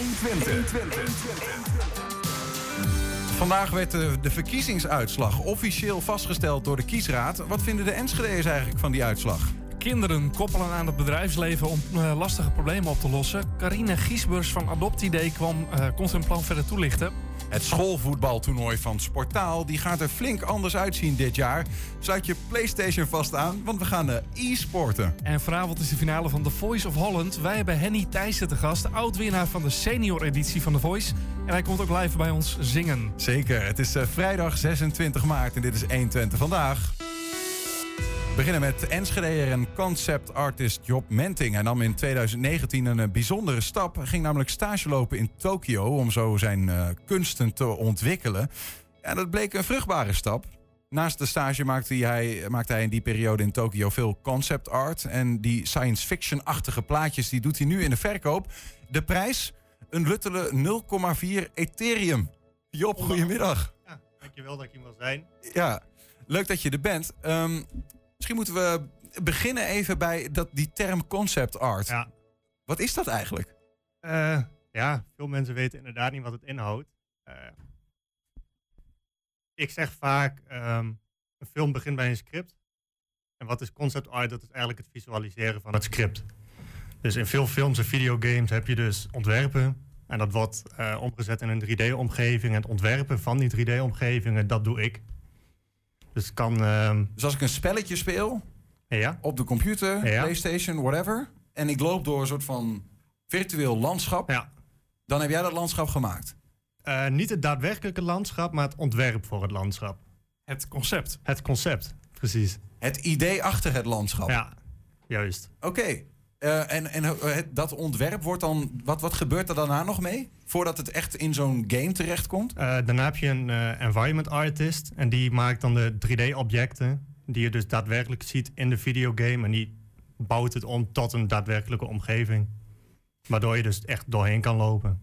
120. Vandaag werd de, verkiezingsuitslag officieel vastgesteld door de kiesraad. Wat vinden de Enschede'ers eigenlijk van die uitslag? Kinderen koppelen aan het bedrijfsleven om uh, lastige problemen op te lossen. Carine Giesbers van AdoptID kwam, kon zijn plan verder toelichten. Het schoolvoetbaltoernooi van Sportaal die gaat er flink anders uitzien dit jaar. Sluit je PlayStation vast aan, want we gaan de e-sporten. En vanavond is de finale van The Voice of Holland. Wij hebben Henny Thijssen te gast, oud-winnaar van de senior editie van The Voice. En hij komt ook live bij ons zingen. Zeker, het is uh, vrijdag 26 maart en dit is 120 vandaag. We beginnen met Enschedeer en concept artist Job Menting. Hij nam in 2019 een uh, bijzondere stap. Hij ging namelijk stage lopen in Tokio om zo zijn uh, kunsten te ontwikkelen. En dat bleek een vruchtbare stap. Naast de stage maakte hij, maakte hij in die periode in Tokio veel concept art. En die science fiction-achtige plaatjes die doet hij nu in de verkoop. De prijs? Een luttele 0,4 Ethereum. Job, goedemiddag. Ja, dankjewel dat ik hier mag zijn. Ja, leuk dat je er bent. Um, Misschien moeten we beginnen even bij dat, die term concept art. Ja. Wat is dat eigenlijk? Uh, ja, veel mensen weten inderdaad niet wat het inhoudt. Uh, ik zeg vaak, um, een film begint bij een script. En wat is concept art? Dat is eigenlijk het visualiseren van het script. Dus in veel films en videogames heb je dus ontwerpen. En dat wordt uh, omgezet in een 3D-omgeving. En het ontwerpen van die 3D-omgevingen, dat doe ik. Dus, kan, uh... dus als ik een spelletje speel, ja. op de computer, ja. PlayStation, whatever, en ik loop door een soort van virtueel landschap, ja. dan heb jij dat landschap gemaakt? Uh, niet het daadwerkelijke landschap, maar het ontwerp voor het landschap. Het concept. Het concept, precies. Het idee achter het landschap. Ja, juist. Oké. Okay. Uh, en en uh, dat ontwerp wordt dan. Wat, wat gebeurt er daarna nog mee? Voordat het echt in zo'n game terechtkomt? Uh, daarna heb je een environment artist. En die maakt dan de 3D-objecten. Die je dus daadwerkelijk ziet in de videogame. En die bouwt het om tot een daadwerkelijke omgeving. Waardoor je dus echt doorheen kan lopen.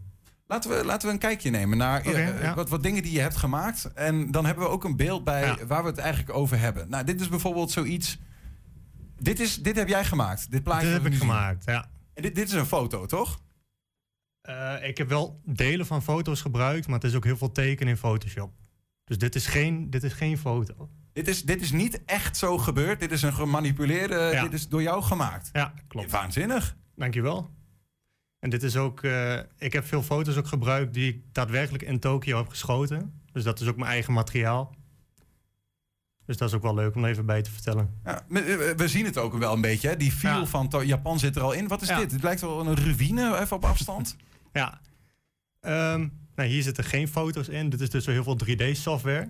Laten we, laten we een kijkje nemen naar okay, ja. wat, wat dingen die je hebt gemaakt. En dan hebben we ook een beeld bij ja. waar we het eigenlijk over hebben. Nou, dit is bijvoorbeeld zoiets. Dit, is, dit heb jij gemaakt, dit plaatje. Dit heb ik gemaakt, ja. En dit, dit is een foto, toch? Uh, ik heb wel delen van foto's gebruikt, maar het is ook heel veel tekenen in Photoshop. Dus dit is geen, dit is geen foto. Dit is, dit is niet echt zo gebeurd. Dit is een gemanipuleerde. Ja. Dit is door jou gemaakt. Ja, klopt. Waanzinnig. Dankjewel. En dit is ook. Uh, ik heb veel foto's ook gebruikt die ik daadwerkelijk in Tokio heb geschoten. Dus dat is ook mijn eigen materiaal. Dus dat is ook wel leuk om even bij te vertellen. Ja, we zien het ook wel een beetje. Hè? Die feel ja. van Japan zit er al in. Wat is ja. dit? Het lijkt wel een ruïne even op afstand. ja. Um, nou, hier zitten geen foto's in. Dit is dus heel veel 3D-software.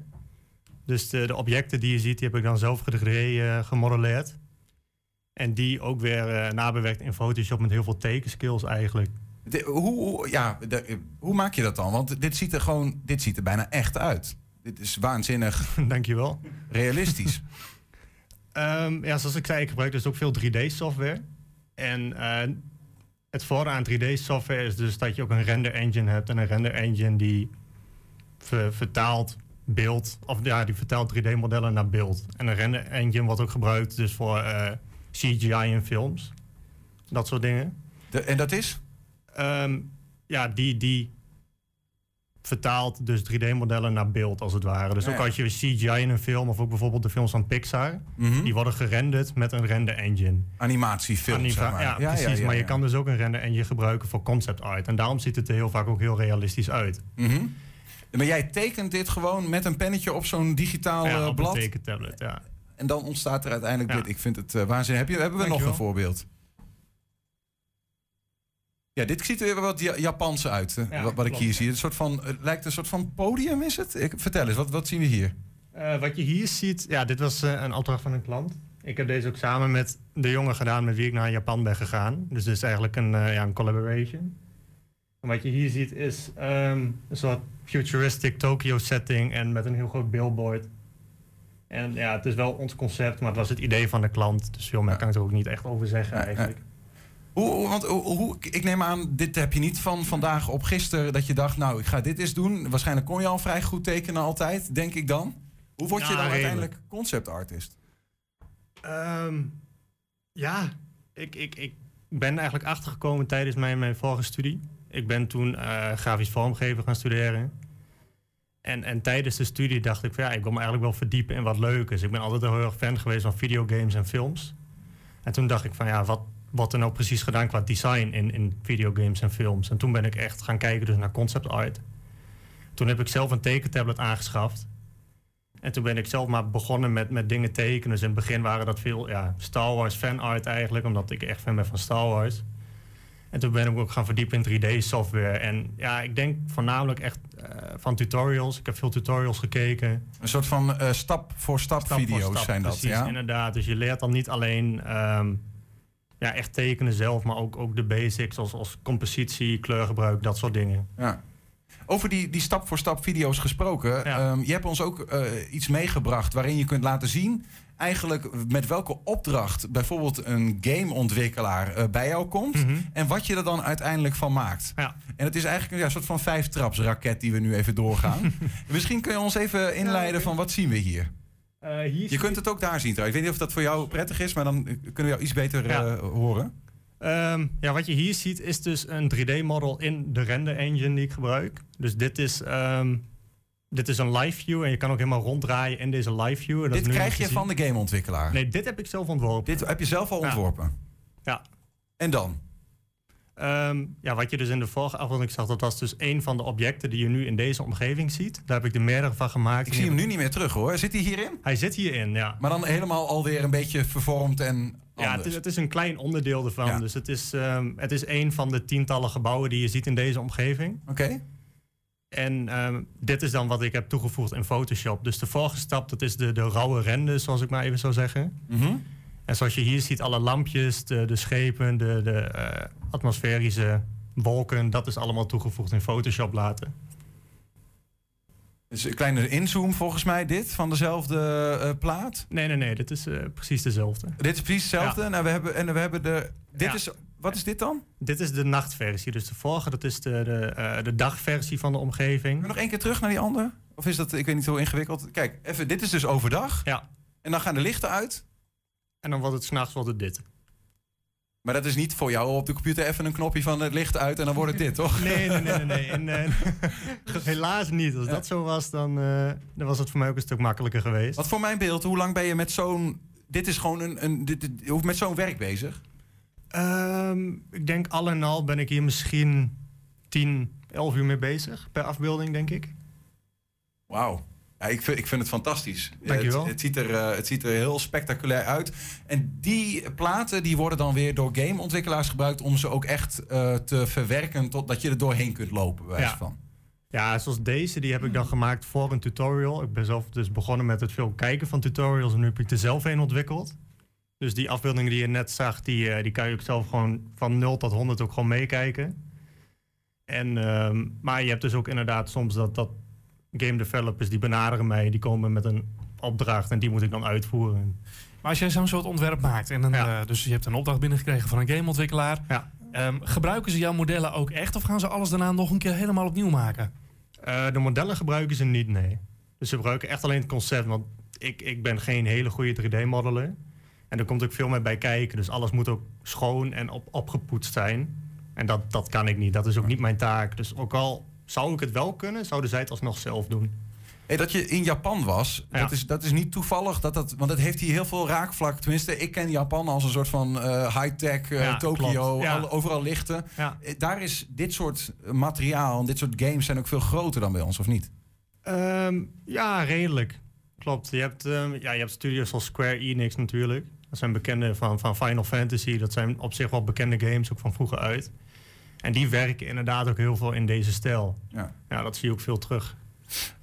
Dus de, de, objecten die je ziet, die heb ik dan zelf 3D uh, gemodelleerd. En die ook weer uh, nabewerkt in Photoshop met heel veel tekenskills eigenlijk. De, hoe, ja, de, hoe maak je dat dan? Want dit ziet er gewoon, dit ziet er bijna echt uit. Dit is waanzinnig. Dankjewel. Realistisch. um, ja, zoals ik zei, ik gebruik dus ook veel 3D-software. En uh, het voordeel aan 3D-software is dus dat je ook een render-engine hebt. En een render-engine die ver vertaalt beeld, of ja, die vertaalt 3D-modellen naar beeld. En een render-engine wordt ook gebruikt dus voor uh, CGI in films. Dat soort dingen. De, en dat is? Um, ja, die, die vertaalt dus 3D-modellen naar beeld, als het ware. Dus Ja, ook ja. als je CGI in een film, of ook bijvoorbeeld de films van Pixar, Mhm. die worden gerenderd met een render-engine. Animatiefilm, Anima- zeg maar. Ja, precies. maar je kan dus ook een render-engine gebruiken voor concept art. En daarom ziet het er heel vaak ook heel realistisch uit. Mhm. Maar jij tekent dit gewoon met een pennetje op zo'n digitaal ja, op blad. een tekentablet, ja. En dan ontstaat er uiteindelijk dit. Ik vind het eh waanzinnig. Heb je, hebben we nog een voorbeeld? Ja, dit ziet er weer wat Ja- Japanse uit. Ja, wat, wat ik hier zie. Het, soort van, het lijkt een soort van podium, is het? Ik, vertel eens, wat, wat zien we hier? Eh, wat je hier ziet, ja, dit was eh, een opdracht van een klant. Ik heb deze ook samen met de jongen gedaan met wie ik naar Japan ben gegaan. Dus dit is eigenlijk een, eh, ja, een collaboration. En wat je hier ziet is ehm, een soort futuristic Tokyo setting en met een heel groot billboard. En ja, het is wel ons concept, maar het was het idee van de klant. Dus veel meer Ja. kan ik er ook niet echt over zeggen eigenlijk. Hoe, want hoe, ik neem aan, dit heb je niet van vandaag op gisteren dat je dacht, nou, ik ga dit eens doen. Waarschijnlijk kon je al vrij goed tekenen altijd, denk ik dan. Hoe word je dan redelijk. uiteindelijk concept artist? Ehm, ja, ik, ik, ik ben eigenlijk achtergekomen tijdens mijn, mijn vorige studie. Ik ben toen uh, grafisch vormgever gaan studeren. En, en tijdens de studie dacht ik van ja, ik wil me eigenlijk wel verdiepen in wat leuk is. Ik ben altijd heel erg fan geweest van videogames en films. En toen dacht ik van ja, wat, wat er nou precies gedaan qua design in, in videogames en films. En toen ben ik echt gaan kijken dus naar concept art. Toen heb ik zelf een tekentablet aangeschaft. En toen ben ik zelf maar begonnen met, met dingen tekenen. Dus in het begin waren dat veel ja, Star Wars fan art eigenlijk, omdat ik echt fan ben van Star Wars. En toen ben ik ook gaan verdiepen in 3D-software. En ja, ik denk voornamelijk echt uh, van tutorials. Ik heb veel tutorials gekeken. Een soort van uh, stap voor stap, video's zijn dat, precies, ja? inderdaad. Dus je leert dan niet alleen um, ja, echt tekenen zelf, maar ook, ook de basics als, als compositie, kleurgebruik, dat soort dingen. Ja. Over die, die stap voor stap video's gesproken. Ja. Um, je hebt ons ook uh, iets meegebracht waarin je kunt laten zien eigenlijk met welke opdracht bijvoorbeeld een gameontwikkelaar uh, bij jou komt. Mm -hmm. En wat je er dan uiteindelijk van maakt. Ja. En het is eigenlijk een ja, soort van vijftrapsraket die we nu even doorgaan. Misschien kun je ons even inleiden van wat zien we hier? Uh, hier je kunt het ook daar zien trouwens. Ik weet niet of dat voor jou prettig is, maar dan kunnen we jou iets beter ja. uh, horen. Um, ja, wat je hier ziet is dus een 3D-model in de render engine die ik gebruik. Dus dit is um, dit is een live view en je kan ook helemaal ronddraaien in deze live view. En dat dit krijg je van de gameontwikkelaar? Nee, dit heb ik zelf ontworpen. Dit heb je zelf al ontworpen? Ja. En dan? Um, ja, wat je dus in de vorige afbeelding zag, dat was dus een van de objecten die je nu in deze omgeving ziet. Daar heb ik de meerdere van gemaakt. Ik zie hem nu niet meer terug hoor. Zit hij hierin? Hij zit hierin, ja. Maar dan helemaal alweer een beetje vervormd en anders. Ja, het is, het is een klein onderdeel ervan. Ja. Dus het is, um, het is een van de tientallen gebouwen die je ziet in deze omgeving. Oké. Okay. En um, dit is dan wat ik heb toegevoegd in Photoshop. Dus de volgende stap, dat is de, de rauwe rende, zoals ik maar even zou zeggen. Mm -hmm. En zoals je hier ziet, alle lampjes, de, de schepen, de, de uh, atmosferische wolken... dat is allemaal toegevoegd in Photoshop laten. Dus een kleine inzoom volgens mij dit, van dezelfde uh, plaat? Nee, nee, nee, dit is uh, precies dezelfde. Dit is precies hetzelfde? Ja. Nou, we hebben, en we hebben de... Dit ja. is wat is dit dan? Dit is de nachtversie. Dus de vorige, dat is de, de, uh, de dagversie van de omgeving. Nog één keer terug naar die andere? Of is dat, ik weet niet, hoe ingewikkeld? Kijk, even, dit is dus overdag. Ja. En dan gaan de lichten uit. En dan wordt het s'nachts wordt het dit. Maar dat is niet voor jou op de computer even een knopje van het licht uit en dan wordt het dit, toch? Nee, nee, nee. nee, nee. En, uh, helaas niet. Als ja. dat zo was, dan, uh, dan was het voor mij ook een stuk makkelijker geweest. Wat voor mijn beeld, hoe lang ben je met zo'n... Dit is gewoon een... een dit, dit, met zo'n werk bezig? Um, ik denk al en al ben ik hier misschien 10, 11 uur mee bezig per afbeelding, denk ik. Wauw. Ja, ik, vind, ik vind het fantastisch. Dankjewel. Het, het, ziet er, uh, het ziet er heel spectaculair uit. En die platen die worden dan weer door gameontwikkelaars gebruikt om ze ook echt uh, te verwerken totdat je er doorheen kunt lopen. Bij ja. van. Ja, zoals deze, die heb ik dan gemaakt voor een tutorial. Ik ben zelf dus begonnen met het veel kijken van tutorials en nu heb ik er zelf een ontwikkeld. Dus die afbeeldingen die je net zag, die, uh, die kan je ook zelf gewoon van 0 tot 100 ook gewoon meekijken. En, uh, maar je hebt dus ook inderdaad soms dat, dat game developers die benaderen mij, die komen met een opdracht en die moet ik dan uitvoeren. Maar als jij zo'n soort ontwerp maakt en een, ja. uh, dus je hebt een opdracht binnengekregen van een gameontwikkelaar, ja. um, gebruiken ze jouw modellen ook echt of gaan ze alles daarna nog een keer helemaal opnieuw maken? Uh, de modellen gebruiken ze niet, nee. Dus ze gebruiken echt alleen het concept, want ik, ik ben geen hele goede 3D-modeler. En er komt ook veel meer bij kijken. Dus alles moet ook schoon en op, opgepoetst zijn. En dat, dat kan ik niet. Dat is ook niet mijn taak. Dus ook al zou ik het wel kunnen, zouden zij het alsnog zelf doen. Hey, dat je in Japan was, ja. dat, is, dat is niet toevallig. Dat dat, want het heeft hier heel veel raakvlak. Tenminste, ik ken Japan als een soort van uh, high-tech, uh, ja, Tokio, ja. overal lichten. Daar is dit soort materiaal en dit soort games zijn ook veel groter dan bij ons, of niet? Um, ja, redelijk. Klopt. Je hebt, um, ja, je hebt studios zoals Square Enix natuurlijk. Dat zijn bekende van, van Final Fantasy. Dat zijn op zich wel bekende games, ook van vroeger uit. En die werken inderdaad ook heel veel in deze stijl. Ja, ja dat zie je ook veel terug.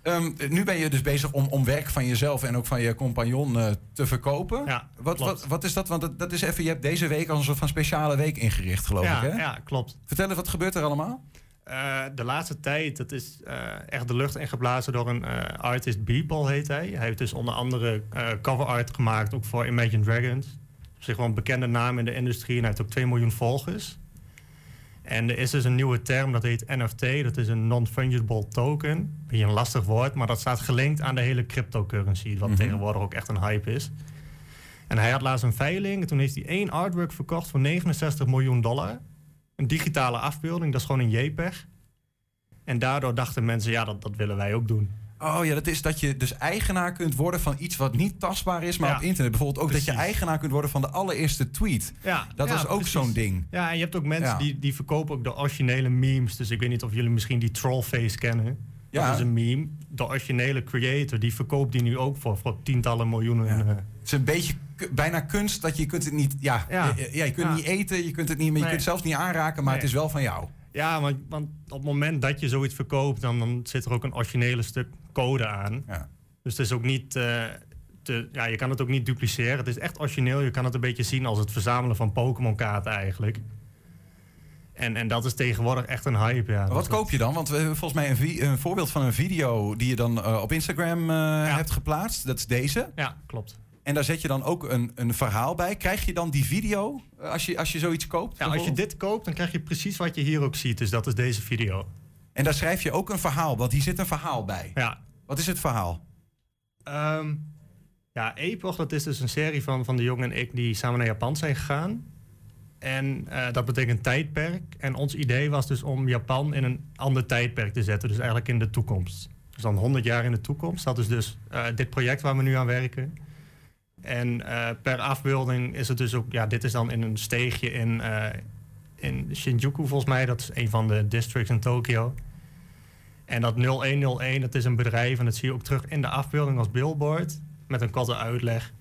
Um, nu ben je dus bezig om, om werk van jezelf en ook van je compagnon uh, te verkopen. Ja, wat, wat, wat, is dat? Want dat, dat, is even, je hebt deze week als een soort van speciale week ingericht, geloof ja, ik. Hè? Ja, klopt. Vertel eens, wat gebeurt er allemaal? Uh, de laatste tijd, dat is uh, echt de lucht ingeblazen door een artist, Beeple heet hij. Hij heeft dus onder andere cover art gemaakt, ook voor Imagine Dragons. Op zich wel een bekende naam in de industrie en hij heeft ook 2 miljoen volgers. En er is dus een nieuwe term, dat heet NFT. Dat is een non-fungible token. Beetje een lastig woord, maar dat staat gelinkt aan de hele cryptocurrency. Wat mm -hmm. tegenwoordig ook echt een hype is. En hij had laatst een veiling. En toen heeft hij één artwork verkocht voor 69 miljoen dollar. een digitale afbeelding, dat is gewoon een JPEG. En daardoor dachten mensen, ja, dat, dat willen wij ook doen. Oh ja, dat is dat je dus eigenaar kunt worden van iets wat niet tastbaar is, maar Ja, op internet. Bijvoorbeeld ook dat je eigenaar kunt worden van de allereerste tweet. Ja, Dat ja, was ook zo'n ding. Ja, en je hebt ook mensen die, die verkopen ook de originele memes. Dus ik weet niet of jullie misschien die trollface kennen. Ja. Dat is een meme. De originele creator, die verkoopt die nu ook voor, voor tientallen miljoenen. Ja. eh. Het is een beetje bijna kunst dat je kunt het niet. Ja, Ja. Je, ja, je kunt Ja. niet eten, je kunt het niet, maar je Nee. kunt het zelfs niet aanraken, maar Nee. het is wel van jou. Ja, want, want op het moment dat je zoiets verkoopt, dan, dan zit er ook een originele stuk code aan. Ja. Dus het is ook niet. eh, te, ja, je kan het ook niet dupliceren. Het is echt origineel. Je kan het een beetje zien als het verzamelen van Pokémon-kaarten eigenlijk. En, en dat is tegenwoordig echt een hype. Ja. Wat koop je dan? Want we hebben volgens mij een, vi- een voorbeeld van een video die je dan eh, op Instagram eh, hebt geplaatst. Dat is deze. Ja, klopt. En daar zet je dan ook een, een verhaal bij. Krijg je dan die video eh, als je, als je zoiets koopt? Ja, als je dit koopt, dan krijg je precies wat je hier ook ziet. Dus dat is deze video. En daar schrijf je ook een verhaal, want hier zit een verhaal bij. Ja. Wat is het verhaal? Ehm, ja, Epoch, dat is dus een serie van, van de jongen en ik die samen naar Japan zijn gegaan. En eh, dat betekent tijdperk. En ons idee was dus om Japan in een ander tijdperk te zetten. Dus eigenlijk in de toekomst. Dus dan 100 jaar in de toekomst. Dat is dus eh, dit project waar we nu aan werken. En eh, per afbeelding is het dus ook... Ja, dit is dan in een steegje in, eh, in Shinjuku volgens mij. Dat is een van de districts in Tokio. En dat 0101, dat is een bedrijf. En dat zie je ook terug in de afbeelding als billboard. Met een korte uitleg.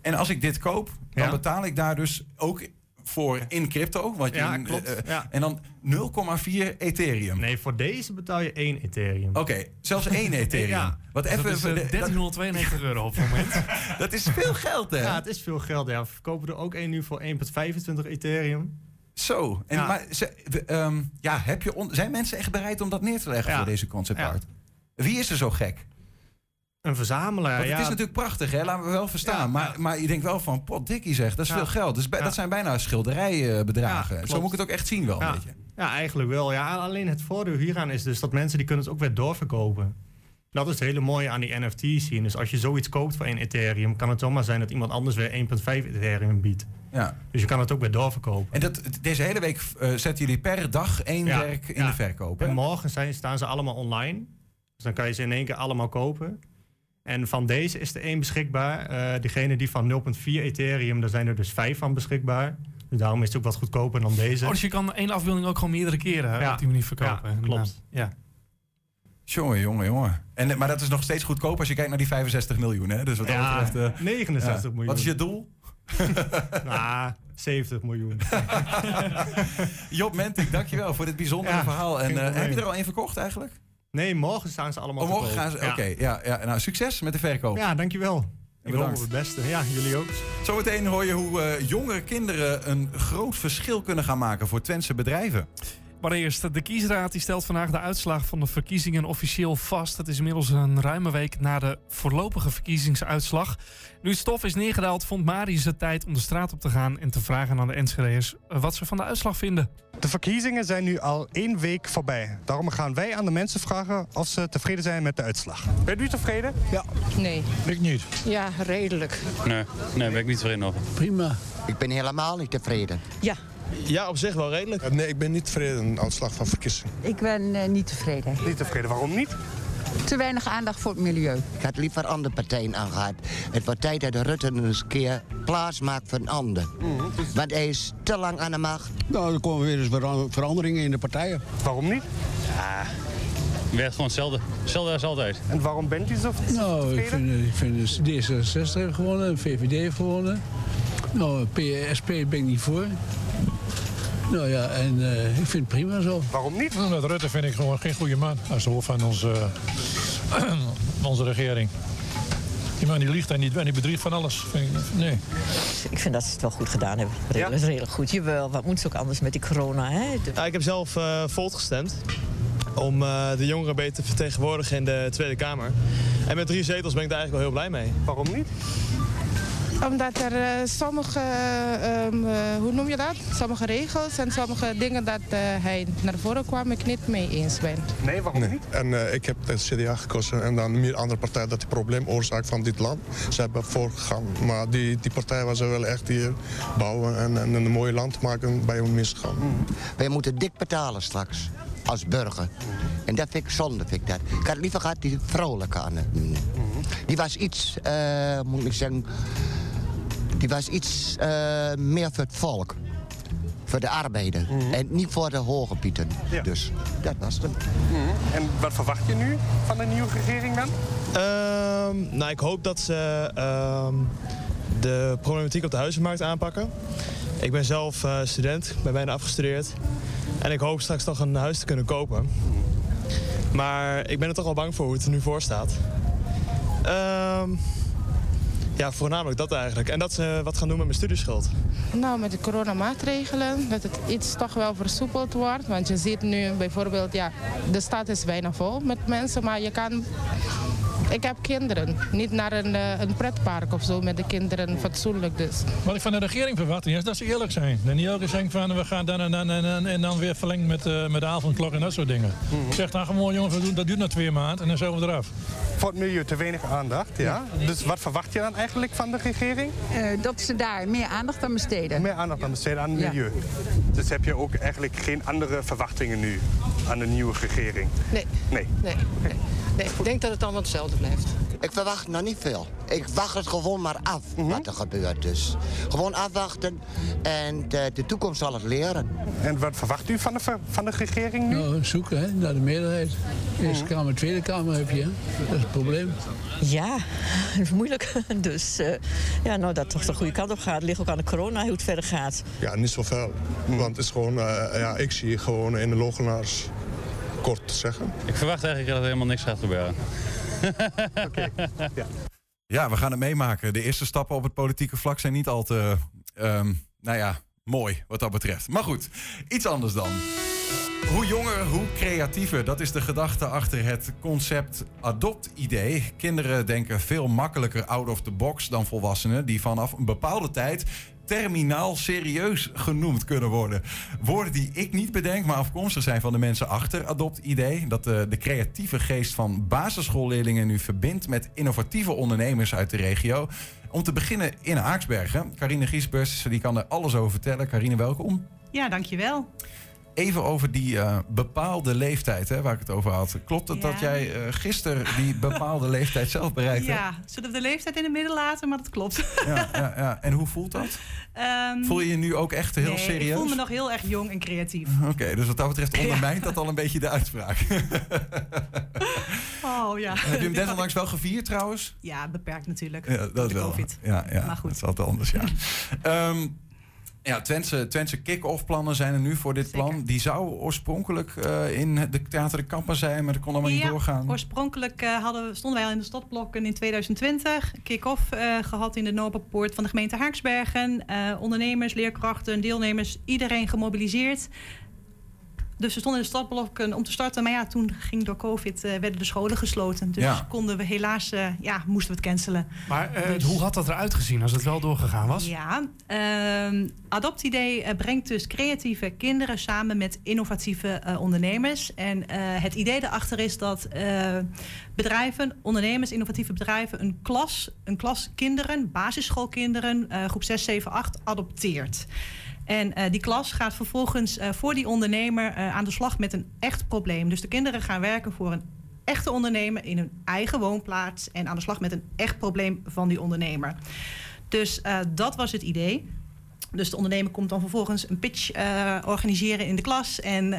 En als ik dit koop, dan Ja. betaal ik daar dus ook voor in crypto. Want je, Ja, klopt. eh, Ja. En dan 0,4 Ethereum. Nee, voor deze betaal je één Ethereum. Oké, zelfs één Ethereum. Ja. Wat even, dat is eh, dat, 1392 euro op het moment. dat is veel geld, hè? Ja, het is veel geld. Ja, we verkopen er ook één nu voor 1,25 Ethereum. Zo. En, Ja. Maar ze- ehm, ja, heb je on- zijn mensen echt bereid om dat neer te leggen voor deze concept art? Wie is er zo gek? Een verzamelaar, Want ja. het is natuurlijk prachtig, hè? laten we wel verstaan. Ja, maar, ja. maar je denkt wel van, pot dikkie zeg, dat is veel geld. Dus. Dat zijn bijna schilderijbedragen. Ja, Zo moet ik het ook echt zien wel Ja. beetje. Ja, eigenlijk wel. Ja, alleen het voordeel hieraan is dus dat mensen die kunnen het ook weer doorverkopen. Dat is het hele mooie aan die NFT zien. Dus als je zoiets koopt voor 1 Ethereum, kan het zomaar zijn dat iemand anders weer 1,5 Ethereum biedt. Ja. Dus je kan het ook weer doorverkopen. En dat, deze hele week eh, zetten jullie per dag één werk in de verkoop. hè? En morgen zijn, staan ze allemaal online. Dus dan kan je ze in één keer allemaal kopen. En van deze is er één beschikbaar. Eh degene die van 0,4 Ethereum, daar zijn er dus vijf van beschikbaar. Dus daarom is het ook wat goedkoper dan deze. Oh, dus je kan één afbeelding ook gewoon meerdere keren Ja. op die manier verkopen. Ja, klopt. eh, ja. Jongen, jongen, jongen. En, maar dat is nog steeds goedkoop als je kijkt naar die 65 miljoen. Hè? Dus wat dat ja, betreft... eh, 69 ja. miljoen. Wat is je doel? Ah, 70 miljoen. Job Mentik, dankjewel voor dit bijzondere Ja, verhaal. En eh, heb je er al één verkocht eigenlijk? Nee, morgen staan ze allemaal Oh, morgen gaan ze... Ja. Oké, ja, ja. Nou, succes met de verkoop. Ja, dankjewel. Ik hoop het beste. Ja, jullie ook. Zometeen hoor je hoe eh, jongere kinderen een groot verschil kunnen gaan maken voor Twentse bedrijven. Maar eerst, de kiesraad die stelt vandaag de uitslag van de verkiezingen officieel vast. Het is inmiddels een ruime week na de voorlopige verkiezingsuitslag. Nu het stof is neergedaald, vond Marius het tijd om de straat op te gaan en te vragen aan de Enschede'ers wat ze van de uitslag vinden. De verkiezingen zijn nu al één week voorbij. Daarom gaan wij aan de mensen vragen of ze tevreden zijn met de uitslag. Bent u tevreden? Nee. Ik niet. Ja, redelijk. Nee, nee, ben ik niet tevreden over. Prima. Ik ben helemaal niet tevreden. Ja, Ja, op zich wel redelijk. Nee, ik ben niet tevreden met de uitslag van verkiezingen. ik ben eh, niet tevreden. Niet tevreden. Waarom niet? Te weinig aandacht voor het milieu. Ik had liever andere partijen aangehad. Het wordt tijd dat de Rutte eens een keer plaats maakt voor een ander. Want hij is te lang aan de macht. Nou, er komen weer eens vera- veranderingen in de partijen. Waarom niet? Werkt gewoon hetzelfde. Hetzelfde als altijd. En waarom bent u zo Nou, ik vind, ik vind D66 heeft gewonnen, VVD heeft gewonnen. Nou, PSP ben ik niet voor. Nou ja, en eh, ik vind het prima zo. Waarom niet? Met Rutte vind ik gewoon geen goede man. Als de hoofd van onze, onze regering. Die man die liegt en die, en die bedriegt van alles. Vind ik- Nee. Ik vind dat ze het wel goed gedaan hebben. Redelijk, redelijk goed. Jawel, wat moet ze ook anders met die corona, hè? De- Ja, ik heb zelf eh Volt gestemd. Om eh, de jongeren beter te vertegenwoordigen in de Tweede Kamer. En met drie zetels ben ik daar eigenlijk wel heel blij mee. Waarom niet? Omdat er eh, sommige, ehm, eh, hoe noem je dat? Sommige regels en sommige dingen dat eh, hij naar voren kwam, ik niet mee eens ben. Nee, waarom niet? En eh, ik heb de CDA gekozen en dan meer andere partijen dat die probleem oorzaak van dit land. Ze hebben voorgegaan. Maar die, die partij was wel echt hier bouwen en, en een mooi land maken bij hun misgaan. Wij moeten dik betalen straks. Als burger. En dat vind ik zonde, vind ik dat. Ik had liever gehad die vrouwelijke aan het doen. Die was iets, eh, moet ik zeggen... Die was iets eh, meer voor het volk. Voor de arbeider. En niet voor de hoge pieten. Dus dat was het. En wat verwacht je nu van de nieuwe regering dan? Ehm, nou, ik hoop dat ze ehm, de problematiek op de huizenmarkt aanpakken. Ik ben zelf eh, student, ik ben bijna afgestudeerd. En ik hoop straks toch een huis te kunnen kopen. Maar ik ben er toch wel bang voor hoe het er nu voor staat. Ehm, ja, voornamelijk dat eigenlijk. En dat ze wat gaan doen met mijn studieschuld. Nou, met de coronamaatregelen, dat het iets toch wel versoepeld wordt. Want je ziet nu bijvoorbeeld, ja, de stad is bijna vol met mensen, maar je kan... Ik heb kinderen, niet naar een, eh, een pretpark of zo met de kinderen, fatsoenlijk dus. Wat ik van de regering verwacht is dat ze eerlijk zijn. En niet elke keer van we gaan dan en dan en, en, en dan weer verlengen met, eh, met de avondklok en dat soort dingen. Mhm. Zeg dan gewoon jongens, we doen- dat duurt nog twee maanden en dan zijn we eraf. Voor het milieu te weinig aandacht, ja. Dus wat verwacht je dan eigenlijk van de regering? Eh, dat ze daar meer aandacht aan besteden. Meer aandacht aan besteden aan het Ja. milieu. Dus heb je ook eigenlijk geen andere verwachtingen nu aan de nieuwe regering? Nee. Nee. Nee, nee. nee, ik denk dat het allemaal hetzelfde blijft. Ik verwacht nog niet veel. Ik wacht het gewoon maar af Mhm. wat er gebeurt dus. Gewoon afwachten en de, de toekomst zal het leren. En wat verwacht u van de, van de regering nu? Nou, zoeken hè, naar de meerderheid. Eerste Kamer, Tweede Kamer heb je. hè. Dat is het probleem. Ja, dat is moeilijk. Dus eh, ja, nou, dat toch de goede kant op gaat. Ligt ook aan de corona hoe het verder gaat. Ja, niet zoveel. Want het is gewoon, eh, ja, ik zie gewoon in de logenaars kort te zeggen. Ik verwacht eigenlijk dat er helemaal niks gaat gebeuren. Ja, we gaan het meemaken. De eerste stappen op het politieke vlak zijn niet al te, ehm, nou ja, mooi wat dat betreft. Maar goed, iets anders dan. Hoe jonger, hoe creatiever. Dat is de gedachte achter het concept adopt-idee. Kinderen denken veel makkelijker out of the box dan volwassenen... die vanaf een bepaalde tijd terminaal serieus genoemd kunnen worden. Woorden die ik niet bedenk, maar afkomstig zijn van de mensen achter adopt-idee. Dat de, de creatieve geest van basisschoolleerlingen nu verbindt met innovatieve ondernemers uit de regio. Om te beginnen in Haaksbergen. Carine Giesbers, die kan er alles over vertellen. Carine, welkom. Ja, dankjewel. Even over die eh, bepaalde leeftijd hè, waar ik het over had. Klopt het Ja. dat jij eh, gisteren die bepaalde leeftijd zelf bereikt hebt? Ja, zullen we de leeftijd in het midden laten, maar dat klopt. Ja, ja, ja. En hoe voelt dat? Ehm, Voel je je nu ook echt heel nee, serieus? ik voel me nog heel erg jong en creatief. Oké, dus wat dat betreft ondermijnt dat al een beetje de uitspraak. Oh ja. Heb je hem desondanks wel gevierd trouwens? Ja, beperkt natuurlijk. Ja, dat wel. COVID. Ja, ja Maar goed. dat is altijd anders, ja. Ehm, ja, Twentse, Twentse kick-off plannen zijn er nu voor dit plan. Die zou oorspronkelijk eh, in de Theater de Kampen zijn, maar dat kon allemaal niet Ja, doorgaan. Oorspronkelijk eh, hadden, stonden wij al in de stadblokken in 2020. Kick-off eh, gehad in de Noorderpoort van de gemeente Haaksbergen. Ondernemers, leerkrachten, deelnemers, iedereen gemobiliseerd. Dus we stonden in de stadblokken om te starten. Maar ja, toen ging door COVID, eh, werden de scholen gesloten. Dus Ja. konden we helaas, eh, ja, moesten we het cancelen. Maar eh, Dus- hoe had dat eruit gezien als het wel doorgegaan was? Ja, ehm Adoptidee eh, brengt dus creatieve kinderen samen met innovatieve eh, ondernemers. En eh, het idee daarachter is dat eh, bedrijven, ondernemers, innovatieve bedrijven een klas, een klas kinderen, basisschoolkinderen, eh, groep 6, 7, 8, adopteert. En eh, die klas gaat vervolgens eh, voor die ondernemer eh, aan de slag met een echt probleem. Dus de kinderen gaan werken voor een echte ondernemer in hun eigen woonplaats en aan de slag met een echt probleem van die ondernemer. Dus dat was het idee. Dus de ondernemer komt dan vervolgens een pitch organiseren in de klas. En,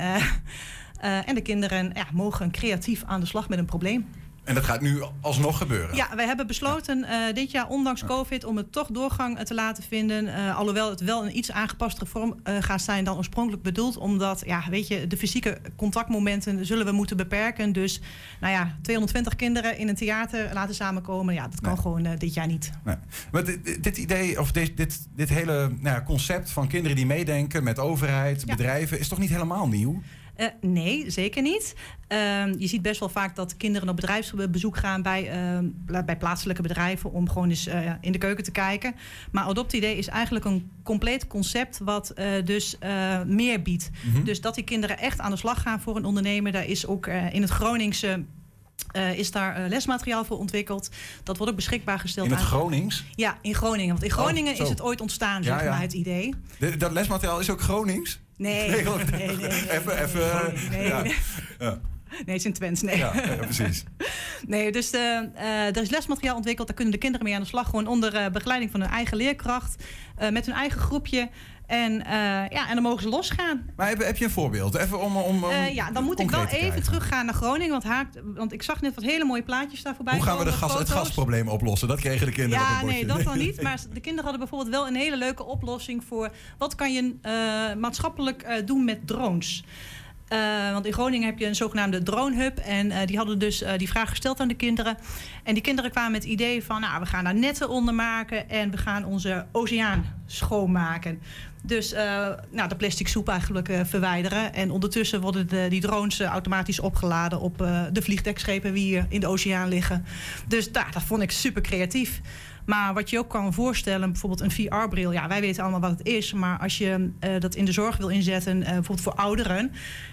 en de kinderen ja, mogen creatief aan de slag met een probleem. En dat gaat nu alsnog gebeuren. Ja, wij hebben besloten eh, dit jaar, ondanks COVID, om het toch doorgang eh, te laten vinden. Eh, alhoewel het wel een iets aangepastere vorm gaat zijn dan oorspronkelijk bedoeld. Omdat, ja, weet je, de fysieke contactmomenten zullen we moeten beperken. Dus, nou ja, 220 kinderen in een theater laten samenkomen. Ja, dat kan gewoon dit jaar niet. Nee. Maar dit, dit- dit idee, of dit, dit, dit hele nou ja, concept van kinderen die meedenken met overheid, bedrijven, is toch niet helemaal nieuw? Eh, nee, zeker niet. Ehm, je ziet best wel vaak dat kinderen op bedrijfsbezoek gaan bij, ehm, bij plaatselijke bedrijven om gewoon eens eh, in de keuken te kijken. Maar AdoptID is eigenlijk een compleet concept wat eh, dus meer biedt. Mhm. Dus dat die kinderen echt aan de slag gaan voor een ondernemer. Daar is ook in het Groningse. Eh, is daar eh, lesmateriaal voor ontwikkeld. Dat wordt ook beschikbaar gesteld. In het aan- Gronings? Ja, in Groningen. Want in Groningen Oh, zo. is het ooit ontstaan, Ja, zeg ja. maar, het idee. De- dat lesmateriaal is ook Gronings? Nee, Nee, nee, nee. nee, Even, even. Nee, ja. nee. Het is in Twents, nee. Ja, ja, precies. Nee, dus eh, eh, er is lesmateriaal ontwikkeld. Daar kunnen de kinderen mee aan de slag. Gewoon onder eh, begeleiding van hun eigen leerkracht. eh, met hun eigen groepje. En, eh, ja, en dan mogen ze losgaan. Maar heb, heb je een voorbeeld? Even om. om, om Eh, ja, dan moet ik wel even teruggaan naar Groningen. Want, want ik zag net wat hele mooie plaatjes daar voorbij Hoe gaan we de gas, het gasprobleem oplossen? Dat kregen de kinderen Ja, nee, dat dan niet. Maar de kinderen hadden bijvoorbeeld wel een hele leuke oplossing voor... wat kan je eh, maatschappelijk doen met drones? Want in Groningen heb je een zogenaamde dronehub. En eh, die hadden dus die vraag gesteld aan de kinderen. En die kinderen kwamen met het idee van... nou, we gaan daar netten onder maken... en we gaan onze oceaan schoonmaken. Dus eh, nou, de plastic soep eigenlijk eh, verwijderen. En ondertussen worden de, die drones eh, automatisch opgeladen... op de vliegdekschepen die hier in de oceaan liggen. Dus daar, dat vond ik super creatief. Maar wat je ook kan voorstellen, bijvoorbeeld een VR-bril. Ja, wij weten allemaal wat het is. Maar als je dat in de zorg wil inzetten, bijvoorbeeld voor ouderen.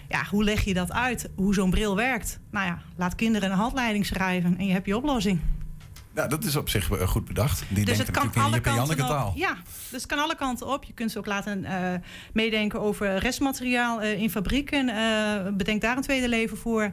Ja, hoe leg je dat uit? Hoe zo'n bril werkt? Nou ja, laat kinderen een handleiding schrijven en je hebt je oplossing. Nou, dat is op zich eh, goed bedacht. Die dus het kan alle kanten taal. op. Ja, dus het kan alle kanten op. Je kunt ze ook laten eh, meedenken over restmateriaal eh, in fabrieken. Bedenk daar een tweede leven voor.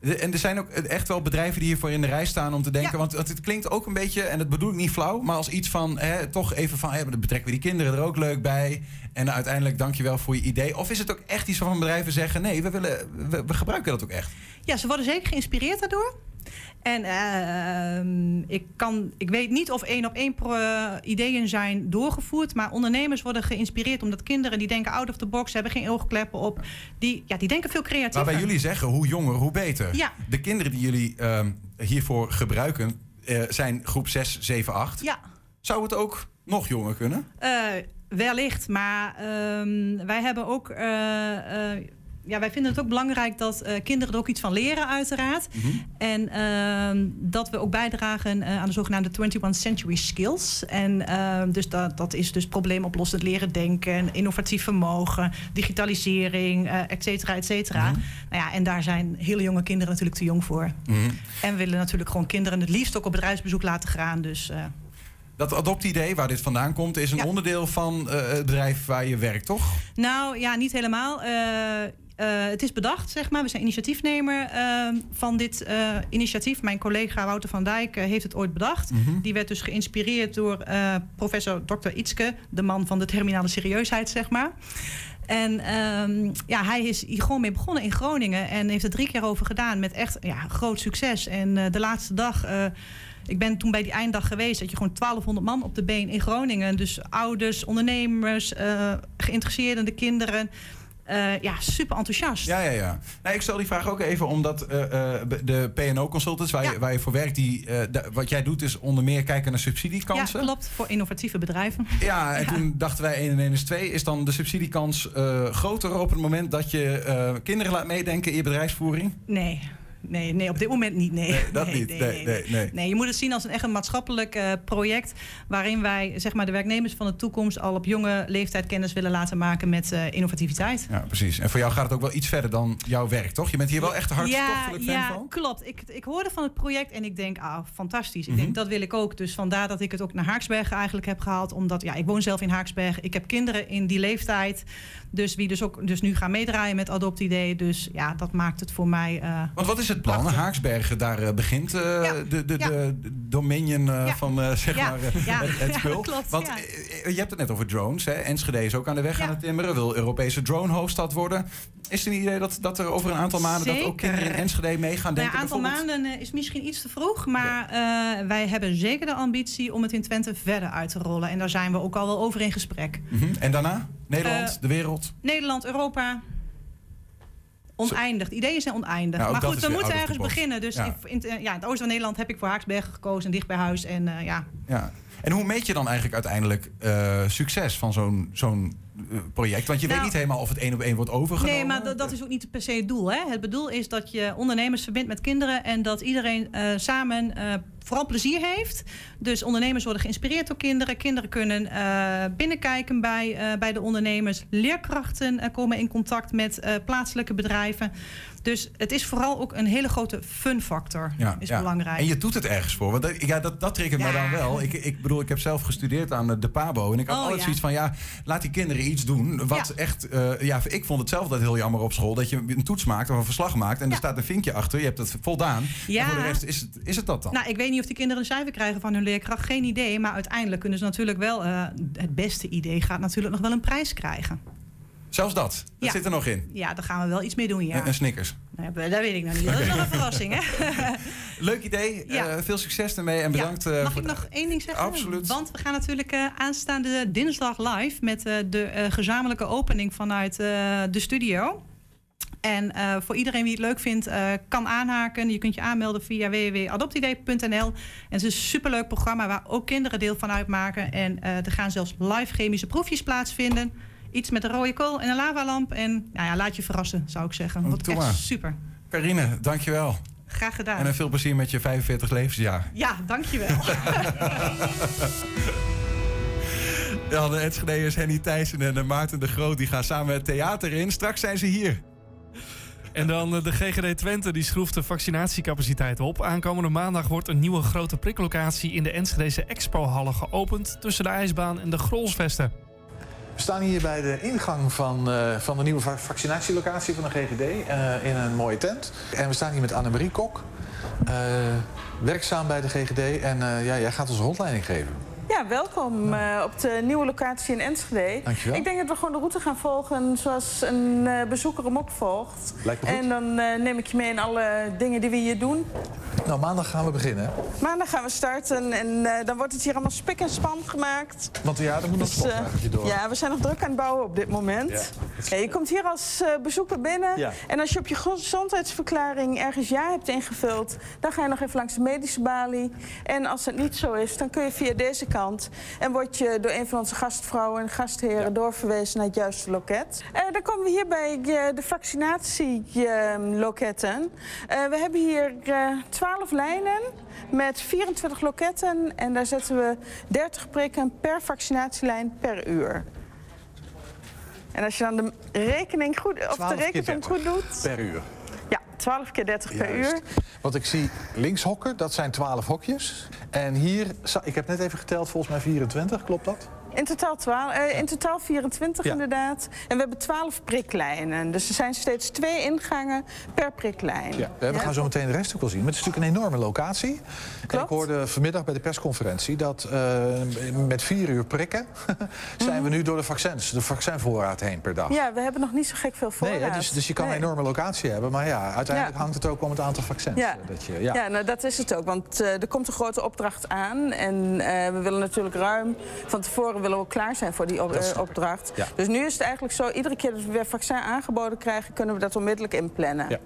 De- En er zijn ook echt wel bedrijven die hiervoor in de rij staan om te denken. Want, want het klinkt ook een beetje, en dat bedoel ik niet flauw, maar als iets van hè, toch even van hè, dan betrekken we die kinderen er ook leuk bij. En uiteindelijk dankjewel voor je idee. Of is het ook echt iets waarvan bedrijven zeggen: nee, we, willen, we, we gebruiken dat ook echt. Ja, ze worden zeker geïnspireerd daardoor. En ehm, ik, kan, ik weet niet of één op één ideeën zijn doorgevoerd. Maar ondernemers worden geïnspireerd omdat kinderen die denken out of the box, hebben geen oogkleppen op. Die, ja, die denken veel creatiever. Waarbij jullie zeggen: hoe jonger, hoe beter. Ja. De kinderen die jullie ehm, hiervoor gebruiken eh, zijn groep 6, 7, 8. Ja. Zou het ook nog jonger kunnen? Eh, wellicht, maar ehm, wij hebben ook. Ja, wij vinden het ook belangrijk dat eh, kinderen er ook iets van leren, uiteraard. En ehm, dat we ook bijdragen eh, aan de zogenaamde 21 Century Skills. En ehm, dus dat, dat is dus probleemoplossend leren denken, innovatief vermogen, digitalisering, eh et cetera, et cetera. Nou ja, en daar zijn hele jonge kinderen natuurlijk te jong voor. En we willen natuurlijk gewoon kinderen het liefst ook op bedrijfsbezoek laten gaan. Dus Dat adoptidee, waar dit vandaan komt, is een Ja. onderdeel van het bedrijf waar je werkt, toch? Nou ja, niet helemaal. Het is bedacht, zeg maar. We zijn initiatiefnemer eh, van dit eh, initiatief. Mijn collega Wouter van Dijk eh, heeft het ooit bedacht. Mhm. Die werd dus geïnspireerd door eh, professor Dr. Ietske, de man van de terminale serieusheid, zeg maar. En ehm, ja, hij is hier gewoon mee begonnen in Groningen en heeft er drie keer over gedaan met echt ja, groot succes. En eh, de laatste dag. eh, ik ben toen bij die einddag geweest dat je gewoon 1200 man op de been in Groningen. Dus ouders, ondernemers, eh geïnteresseerden, de kinderen. Eh, ja, super enthousiast. Ja, ja, ja. Nou, ik stel die vraag ook even omdat eh, eh, de PNO-consultants waar, je, waar je voor werkt, die, wat jij doet is onder meer kijken naar Ja, subsidiekansen. klopt. Voor innovatieve bedrijven. Ja, en toen dachten wij 1 en 1 is 2. Is dan de subsidiekans groter op het moment dat je kinderen laat meedenken in je bedrijfsvoering? Nee. Nee, nee, op dit moment niet. Nee, Nee, dat Nee, niet. Nee, nee, nee. Nee, je moet het zien als een echt een maatschappelijk eh, project. waarin wij zeg maar, de werknemers van de toekomst al op jonge leeftijd kennis willen laten maken met eh, innovativiteit. Ja, precies. En voor jou gaat het ook wel iets verder dan jouw werk, toch? Je bent hier wel echt hartstochtelijk fan ja, van? klopt. Ik, ik hoorde van het project en ik denk, ah, fantastisch. Ik Mhm. denk, dat wil ik ook. Dus vandaar dat ik het ook naar Haaksbergen eigenlijk heb gehaald. Omdat, ja, ik woon zelf in Haaksbergen. Ik heb kinderen in die leeftijd. Dus wie dus ook dus nu gaan meedraaien met Adoptidee. Dus ja, dat maakt het voor mij... eh, Want wat is het plan? Haaksbergen, daar eh, begint eh, de, de, ja. de, de dominion eh, Ja. van zeg maar, het, het ja, spul. klopt, Want je hebt het net over drones. Hè? Enschede is ook aan de weg aan het timmeren. Wil Europese drone-hoofdstad worden. Is er een idee dat, dat er over een aantal maanden... dat ook kinderen in Enschede mee gaan Nou denken? een aantal maanden is misschien iets te vroeg. Maar wij hebben zeker de ambitie om het in Twente verder uit te rollen. En daar zijn we ook al wel over in gesprek. Mhm. En daarna? Nederland, de wereld? Nederland, Europa. Oneindig. De ideeën zijn oneindig. Maar goed, we moeten ergens beginnen. Dus Ja. in, in, eh, ja, in het oosten van Nederland heb ik voor Haaksbergen gekozen, dicht bij huis. En eh, ja, Ja. En hoe meet je dan eigenlijk uiteindelijk eh, succes van zo'n zo'n project? Want je Nou- weet niet helemaal of het één op één wordt overgenomen. Nee, maar dat, is ook niet per se het doel. Hè? Het bedoel is dat je ondernemers verbindt met kinderen en dat iedereen eh, samen eh, vooral plezier heeft. Dus ondernemers worden geïnspireerd door kinderen. Kinderen kunnen eh, binnenkijken bij, bij de ondernemers. Leerkrachten komen in contact met plaatselijke bedrijven. Dus het is vooral ook een hele grote fun factor. Ja, is ja. belangrijk. En je doet het ergens voor. Want dat, ja, dat, dat triggert me dan wel. Ik, ik bedoel, ik heb zelf gestudeerd aan de Pabo. En ik had Oh, altijd ja. zoiets van, ja, laat die kinderen iets doen. Wat Ja. echt, eh, ja, ik vond het zelf altijd heel jammer op school. Dat je een toets maakt of een verslag maakt. En er staat een vinkje achter. Je hebt het voldaan. Ja. En voor de rest is het, is het dat dan. Nou, ik weet niet of die kinderen een cijfer krijgen van hun leerkracht. Geen idee. Maar uiteindelijk kunnen ze natuurlijk wel... eh, het beste idee gaat natuurlijk nog wel een prijs krijgen. Zelfs dat. Dat Ja. zit er nog in. Ja, daar gaan we wel iets mee doen, ja. En, en Snickers. Nou, ja, dat weet ik nog niet. Dat is nog een verrassing, hè? Leuk idee. Ja. Eh, veel succes ermee. En bedankt. eh, Mag voor ik nog één ding zeggen? Absoluut. Want we gaan natuurlijk eh, aanstaande dinsdag live... met de gezamenlijke opening vanuit de studio. En voor iedereen wie het leuk vindt, kan aanhaken. Je kunt je aanmelden via www.adoptidee.nl. En het is een superleuk programma waar ook kinderen deel van uitmaken. En er gaan zelfs live chemische proefjes plaatsvinden. Iets met een rode kool en een lavalamp. En nou ja, laat je verrassen, zou ik zeggen. Wordt doe echt maar. super. Carine, dankjewel. Graag gedaan. En veel plezier met je 45 levensjaar. Ja, dankjewel. Ja, de Enschede'ers Henny Thijssen en eh, Maarten de Groot... die gaan samen het theater in. Straks zijn ze hier. En dan eh, de GGD Twente, die schroeft de vaccinatiecapaciteit op. Aankomende maandag wordt een nieuwe grote priklocatie in de Enschedese Expo-hallen geopend... tussen de ijsbaan en de Grolsvesten. We staan hier bij de ingang van, eh, van de nieuwe va- vaccinatielocatie van de GGD eh, in een mooie tent. En we staan hier met Annemarie Kok, eh, werkzaam bij de GGD. En ja, jij gaat ons rondleiding geven. Ja, welkom eh, op de nieuwe locatie in Enschede. Dankjewel. Ik denk dat we gewoon de route gaan volgen zoals een eh, bezoeker hem ook volgt. Lijkt me goed. En dan eh, neem ik je mee in alle dingen die we hier doen. Nou, maandag gaan we beginnen. Maandag gaan we starten en dan wordt het hier allemaal spik en span gemaakt. Want ja, er moet nog Dus, een eh, stofzuigertje door. ja, we zijn nog druk aan het bouwen op dit moment. Ja. Ja, je komt hier als bezoeker binnen. Ja. En als je op je gezondheidsverklaring ergens ja hebt ingevuld... dan ga je nog even langs de medische balie. En als dat niet zo is, dan kun je via deze kant... en word je door een van onze gastvrouwen en gastheren... doorverwezen naar het juiste loket. Eh, dan komen we hier bij eh, de vaccinatieloketten. Eh, we hebben hier eh 12 lijnen met 24 loketten... en daar zetten we 30 prikken per vaccinatielijn per uur. En als je dan de rekening goed, of de 12 keer rekensom 30 goed doet. Per uur. Ja, 12 keer 30 per uur. Want ik zie links hokken, dat zijn 12 hokjes. En hier, ik heb net even geteld, volgens mij 24, klopt dat? In totaal, 12, eh, in totaal 24 Ja. inderdaad. En we hebben 12 priklijnen. Dus er zijn steeds twee ingangen per priklijn. Ja, we gaan zo meteen de rest ook wel zien. Maar het is natuurlijk een enorme locatie. En ik hoorde vanmiddag bij de persconferentie dat eh, met vier uur prikken... zijn we nu door de vaccins, de vaccinvoorraad heen per dag. Mhm. Ja, we hebben nog niet zo gek veel voorraad. Nee, hè, dus, dus je kan Nee. een enorme locatie hebben. Maar ja, uiteindelijk Ja. hangt het ook om het aantal vaccins. Ja. eh, Dat je, ja. Ja. nou dat is het ook. Want eh, er komt een grote opdracht aan. En eh, we willen natuurlijk ruim van tevoren willen we ook klaar zijn voor die op- eh, opdracht. Ja. Dus nu is het eigenlijk zo, iedere keer dat we weer vaccin aangeboden krijgen, kunnen we dat onmiddellijk inplannen. Ja.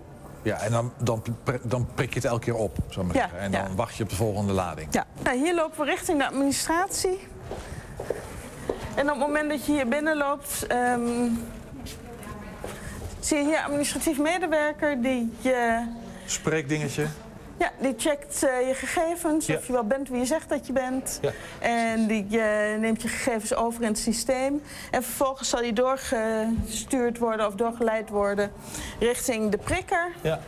Ja, en dan, dan, dan prik je het elke keer op, zou ik maar Ja, zeggen. En dan ja. wacht je op de volgende lading. Ja. Nou, hier lopen we richting de administratie. En op het moment dat je hier binnenloopt, ehm zie je hier administratief medewerker die je. Spreekdingetje. Ja, die checkt eh, je gegevens, Ja. of je wel bent wie je zegt dat je bent. Ja. En die eh, neemt je gegevens over in het systeem. En vervolgens zal die doorgestuurd worden of doorgeleid worden richting de prikker. Ja.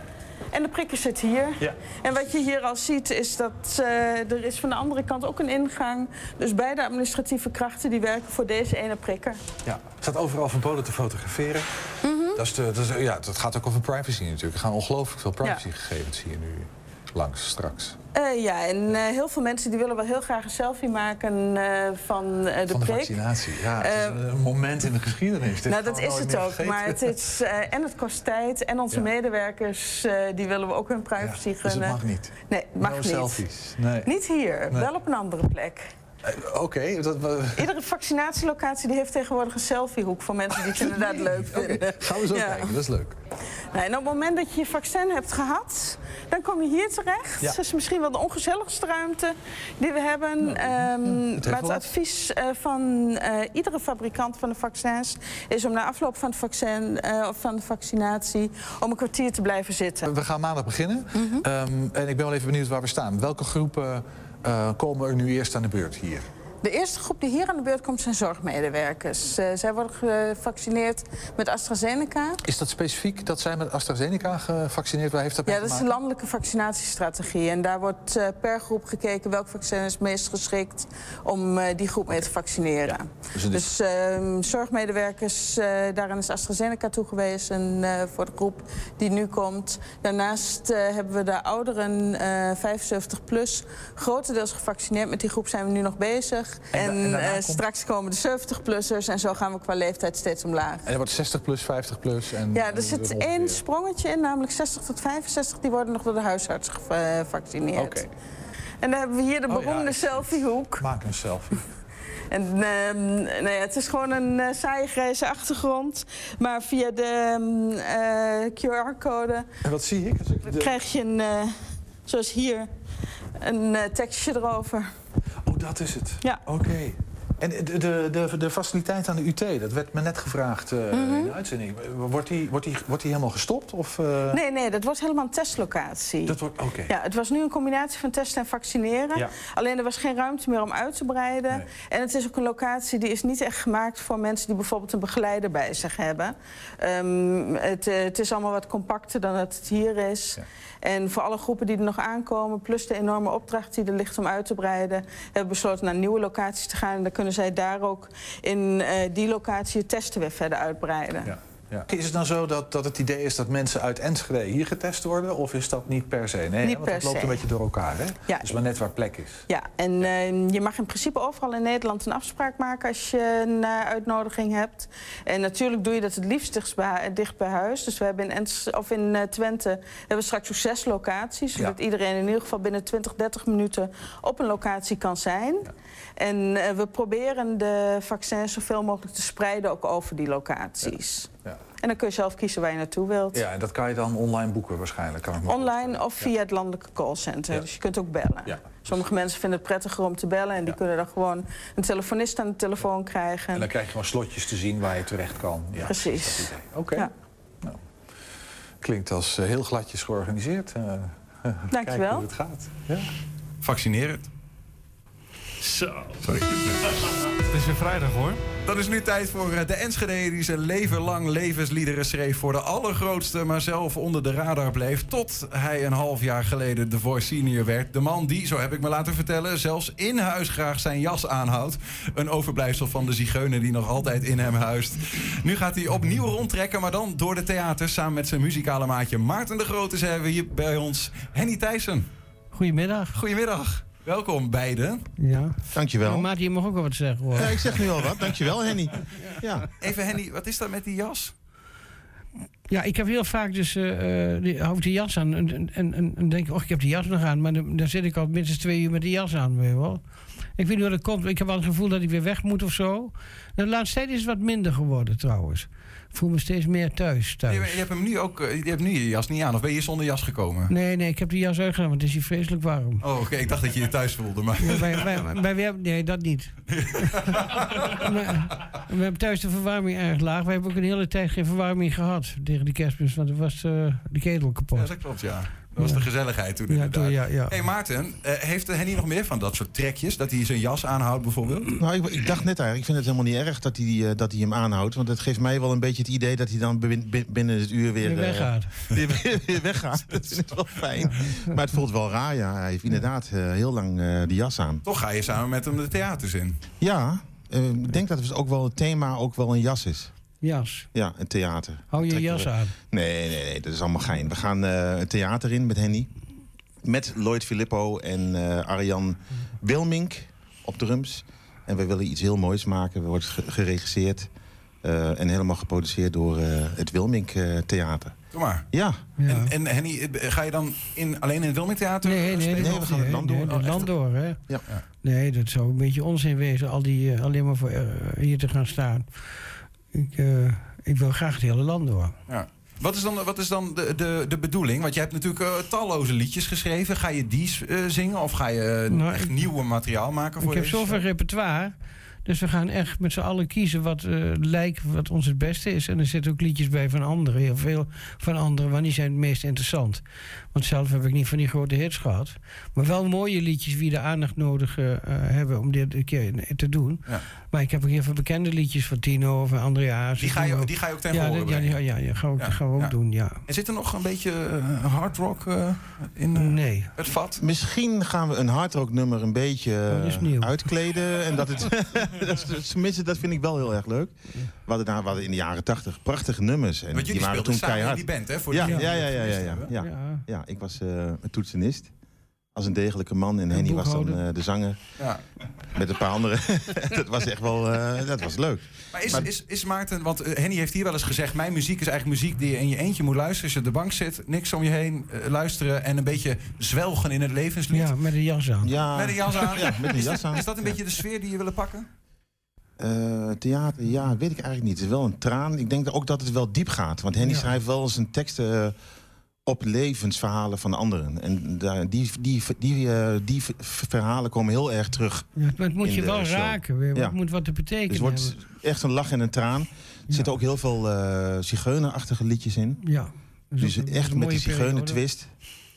En de prikker zit hier. Ja. En wat je hier al ziet is dat eh, er is van de andere kant ook een ingang. Dus beide administratieve krachten die werken voor deze ene prikker. Ja. Er staat overal verboden te fotograferen. Mhm. dat, is de, dat, is, ja, dat gaat ook over privacy natuurlijk. Er gaan ongelooflijk veel privacygegevens hier nu langs straks. Eh, ja, en eh, heel veel mensen die willen wel heel graag een selfie maken eh, van eh, de Van de prik. vaccinatie. Ja, het is een moment in de geschiedenis. Dit nou, dat is het ook. Maar het is, eh, en het kost tijd. En onze Ja. medewerkers, eh, die willen we ook hun privacy Dus het gunnen. mag niet. Nee, mag no niet. selfies. Nee. Niet hier, Nee. wel op een andere plek. Eh, Oké, dat Iedere vaccinatielocatie die heeft tegenwoordig een selfiehoek voor mensen die het inderdaad leuk vinden. gaan we zo Ja. kijken, dat is leuk. Nou, en op het moment dat je je vaccin hebt gehad, dan kom je hier terecht. Ja. Dat is misschien wel de ongezelligste ruimte die we hebben. Ehm, heeft maar het advies eh, van eh, iedere fabrikant van de vaccins is om na afloop van, het vaccin, of van de vaccinatie om een kwartier te blijven zitten. We gaan maandag beginnen. Mhm. Ehm, en ik ben wel even benieuwd waar we staan. Welke groepen komen er nu eerst aan de beurt hier? De eerste groep die hier aan de beurt komt zijn zorgmedewerkers. Eh, zij worden gevaccineerd met AstraZeneca. Is dat specifiek dat zij met AstraZeneca gevaccineerd Waar heeft dat Ja, dat is de landelijke vaccinatiestrategie. En daar wordt eh, per groep gekeken welk vaccin is het meest geschikt om eh, die groep mee te vaccineren. dus Dus ehm, zorgmedewerkers, daarin is AstraZeneca toegewezen voor de groep die nu komt. Daarnaast hebben we de ouderen eh 75 plus grotendeels gevaccineerd. Met die groep zijn we nu nog bezig. En En, da- en daarna eh, komt- straks komen de 70-plussers en zo gaan we qua leeftijd steeds omlaag. En er wordt 60 plus, 50 plus. En, Ja, er zit één sprongetje in, namelijk 60 tot 65. Die worden nog door de huisarts gevaccineerd. Oké. En dan hebben we hier de Oh ja, beroemde selfiehoek. Maak een selfie. En ehm, nou ja, het is gewoon een eh, saaie grijze achtergrond. Maar via de mm, eh, QR-code En wat zie ik? Als ik de- krijg je een, eh, zoals hier, een eh, tekstje erover. Oh, dat is het. Ja. Oké. En de, de, de, de faciliteit aan de UT, dat werd me net gevraagd eh, Mhm. in de uitzending. Wordt die, wordt, die, wordt die helemaal gestopt? Of, eh, Nee, nee, dat wordt helemaal een testlocatie. Dat wordt, oké. Ja, het was nu een combinatie van testen en vaccineren. Ja. Alleen er was geen ruimte meer om uit te breiden. En het is ook een locatie die is niet echt gemaakt voor mensen die bijvoorbeeld een begeleider bij zich hebben. Ehm, het, het is allemaal wat compacter dan dat het hier is. En voor alle groepen die er nog aankomen, plus de enorme opdracht die er ligt om uit te breiden, hebben we besloten naar nieuwe locaties te gaan. En dan kunnen zij daar ook in eh, die locatie het testen weer verder uitbreiden. Ja. Ja. Is het dan zo dat, dat het idee is dat mensen uit Enschede hier getest worden? Of is dat niet per se? Nee, Niet want per dat loopt se. een beetje door elkaar, hè? Ja. Dus maar net waar plek is. Ja, en eh, je mag in principe overal in Nederland een afspraak maken als je een eh, uitnodiging hebt. En natuurlijk doe je dat het liefst dicht bij, dicht bij huis. Dus we hebben in, Ens- of in eh, Twente hebben we straks ook zes locaties. Zodat iedereen in ieder geval binnen 20, 30 minuten op een locatie kan zijn. En eh, we proberen de vaccins zoveel mogelijk te spreiden ook over die locaties. Ja. En dan kun je zelf kiezen waar je naartoe wilt. Ja, en dat kan je dan online boeken waarschijnlijk. Kan ik Online of via het landelijke callcenter. Ja. Dus je kunt ook bellen. Ja. Sommige mensen vinden het prettiger om te bellen... en die kunnen dan gewoon een telefonist aan de telefoon krijgen. En dan krijg je gewoon slotjes te zien waar je terecht kan. Ja, Precies. Oké. Ja. Nou, klinkt als eh, heel gladjes georganiseerd. Eh, Dankjewel. Kijken hoe het gaat. Ja. Vaccineer het. Zo. Sorry. Het is weer vrijdag hoor. Dan is nu tijd voor eh, de Enschede die zijn leven lang levensliederen schreef voor de allergrootste, maar zelf onder de radar bleef. Tot hij een half jaar geleden de Voice Senior werd. De man die, zo heb ik me laten vertellen, zelfs in huis graag zijn jas aanhoudt. Een overblijfsel van de zigeuner die nog altijd in hem huist. Nu gaat hij opnieuw rondtrekken, maar dan door de theaters. Samen met zijn muzikale maatje Maarten de Grote zijn we hier bij ons Henny Thijssen. Goedemiddag. Goedemiddag. Welkom beiden. Ja. Dankjewel. Maar Maarten, je mag ook wel wat zeggen hoor. Ja, ik zeg nu al wat. Dankjewel, Henny. Ja. Even Henny, wat is dat met die jas? Ja, ik heb heel vaak dus eh, eh, die, hou ik die jas aan en, en, en, en denk ik, oh, ik heb die jas nog aan. Maar dan, dan zit ik al minstens twee uur met die jas aan, weet je wel. Ik weet niet hoe dat komt. Ik heb wel het gevoel dat ik weer weg moet of zo. De laatste tijd is het wat minder geworden trouwens. Voel me steeds meer thuis. thuis. Je, je hebt hem nu ook, eh, je hebt nu je jas niet aan, of ben je zonder jas gekomen? Nee, nee, ik heb die jas uitgedaan, want het is hier vreselijk warm. Oh, oké, ik dacht dat je je thuis voelde, maar... Ja, hebben- nee, dat niet. Maar we hebben thuis de verwarming erg laag. We hebben ook een hele tijd geen verwarming gehad tegen de kerstmis, want er was eh, de ketel kapot. Ja, dat klopt, ja. Dat was Ja. de gezelligheid toen Ja, inderdaad. toen, ja, ja. hey Maarten, eh, heeft Henny nog meer van dat soort trekjes? Dat hij zijn jas aanhoudt bijvoorbeeld? Nou, ik, ik dacht net eigenlijk, ik vind het helemaal niet erg dat hij, eh, dat hij hem aanhoudt. Want het geeft mij wel een beetje het idee dat hij dan bin- bin- binnen het uur weer... Weer eh, weggaat. weer, weer, weer weggaat. Dat vind ik wel fijn. Maar het voelt wel raar, ja. Hij heeft inderdaad eh, heel lang eh die jas aan. Toch ga je samen met hem de theaters in. Ja, eh, ik denk dat het ook wel het thema ook wel een jas is. Jas. Ja, een theater. Hou je jas we- aan. Nee, nee, nee, dat is allemaal gein. We gaan eh het theater in met Henny. Met Lloyd Filippo en eh Arjan Wilmink op drums. En we willen iets heel moois maken. We worden ge- geregisseerd eh, en helemaal geproduceerd door eh, het Wilmink eh, Theater. Kom maar. Ja. En, en Henny, ga je dan in, alleen in het Wilmingtheater Nee, nee, spelen? nee, Of- we gaan het land door. Nee, het Oh, land door, hè? Ja. Nee, dat zou een beetje onzin wezen, al die, alleen maar voor hier te gaan staan. Ik, eh, ik wil graag het hele land door. Ja. Wat is dan, wat is dan de, de, de bedoeling? Want je hebt natuurlijk eh, talloze liedjes geschreven. Ga je die eh, zingen of ga je Nou, echt nieuwe materiaal maken voor Ik heb zoveel repertoire. Dus we gaan echt met z'n allen kiezen wat lijkt wat ons het beste is. En er zitten ook liedjes bij van anderen, heel veel van anderen, want die zijn het meest interessant. Want zelf heb ik niet van die grote hits gehad. Maar wel mooie liedjes die de aandacht nodig eh, eh, hebben om dit een keer te doen. Ja. Maar ik heb ook heel veel bekende liedjes van Tino of Andreas. Die ga je, die ga je ook tegen ja, horen ja, ja, ja, we, Ja, gaan we ook ja. doen, ja. En zit er nog een beetje eh, hard rock eh, in Nee. het vat? Misschien gaan we een hardrock nummer een beetje Oh, uitkleden. En dat het, dat, is- tenminste, dat vind ik wel heel erg leuk. We hadden, daar, we hadden in de jaren tachtig prachtige nummers. En Want die jullie waren speelden toen samen in keihard. die band, hè? Voor ja, die- ja, ja, ja, ja, ja, ja. Ja. Ja, ik was eh, een toetsenist. Als een degelijke man. En Henny was dan eh, de zanger. Ja. Met een paar anderen. dat was echt wel eh, dat was leuk. Maar is, is, is Maarten, want Henny heeft hier wel eens gezegd... mijn muziek is eigenlijk muziek die je in je eentje moet luisteren... als je op de bank zit, niks om je heen, luisteren... en een beetje zwelgen in het levenslied. Ja, met een jas aan. Ja, Met een jas aan. Ja, met een Is jas dat- aan. Is dat een Ja. beetje de sfeer die je willen pakken? Eh, theater, ja, weet ik eigenlijk niet. Het is wel een traan. Ik denk ook dat het wel diep gaat. Want Henny Ja. schrijft wel zijn teksten eh, op levensverhalen van anderen. En die, die, die, eh, die verhalen komen heel erg terug. Ja, maar het moet je wel show. raken. weer. Ja. Het moet wat te betekenen Dus het wordt hebben. echt een lach en een traan. Er zitten ook heel veel eh zigeunerachtige liedjes in. Ja. Dus een- echt met die periode. zigeunentwist.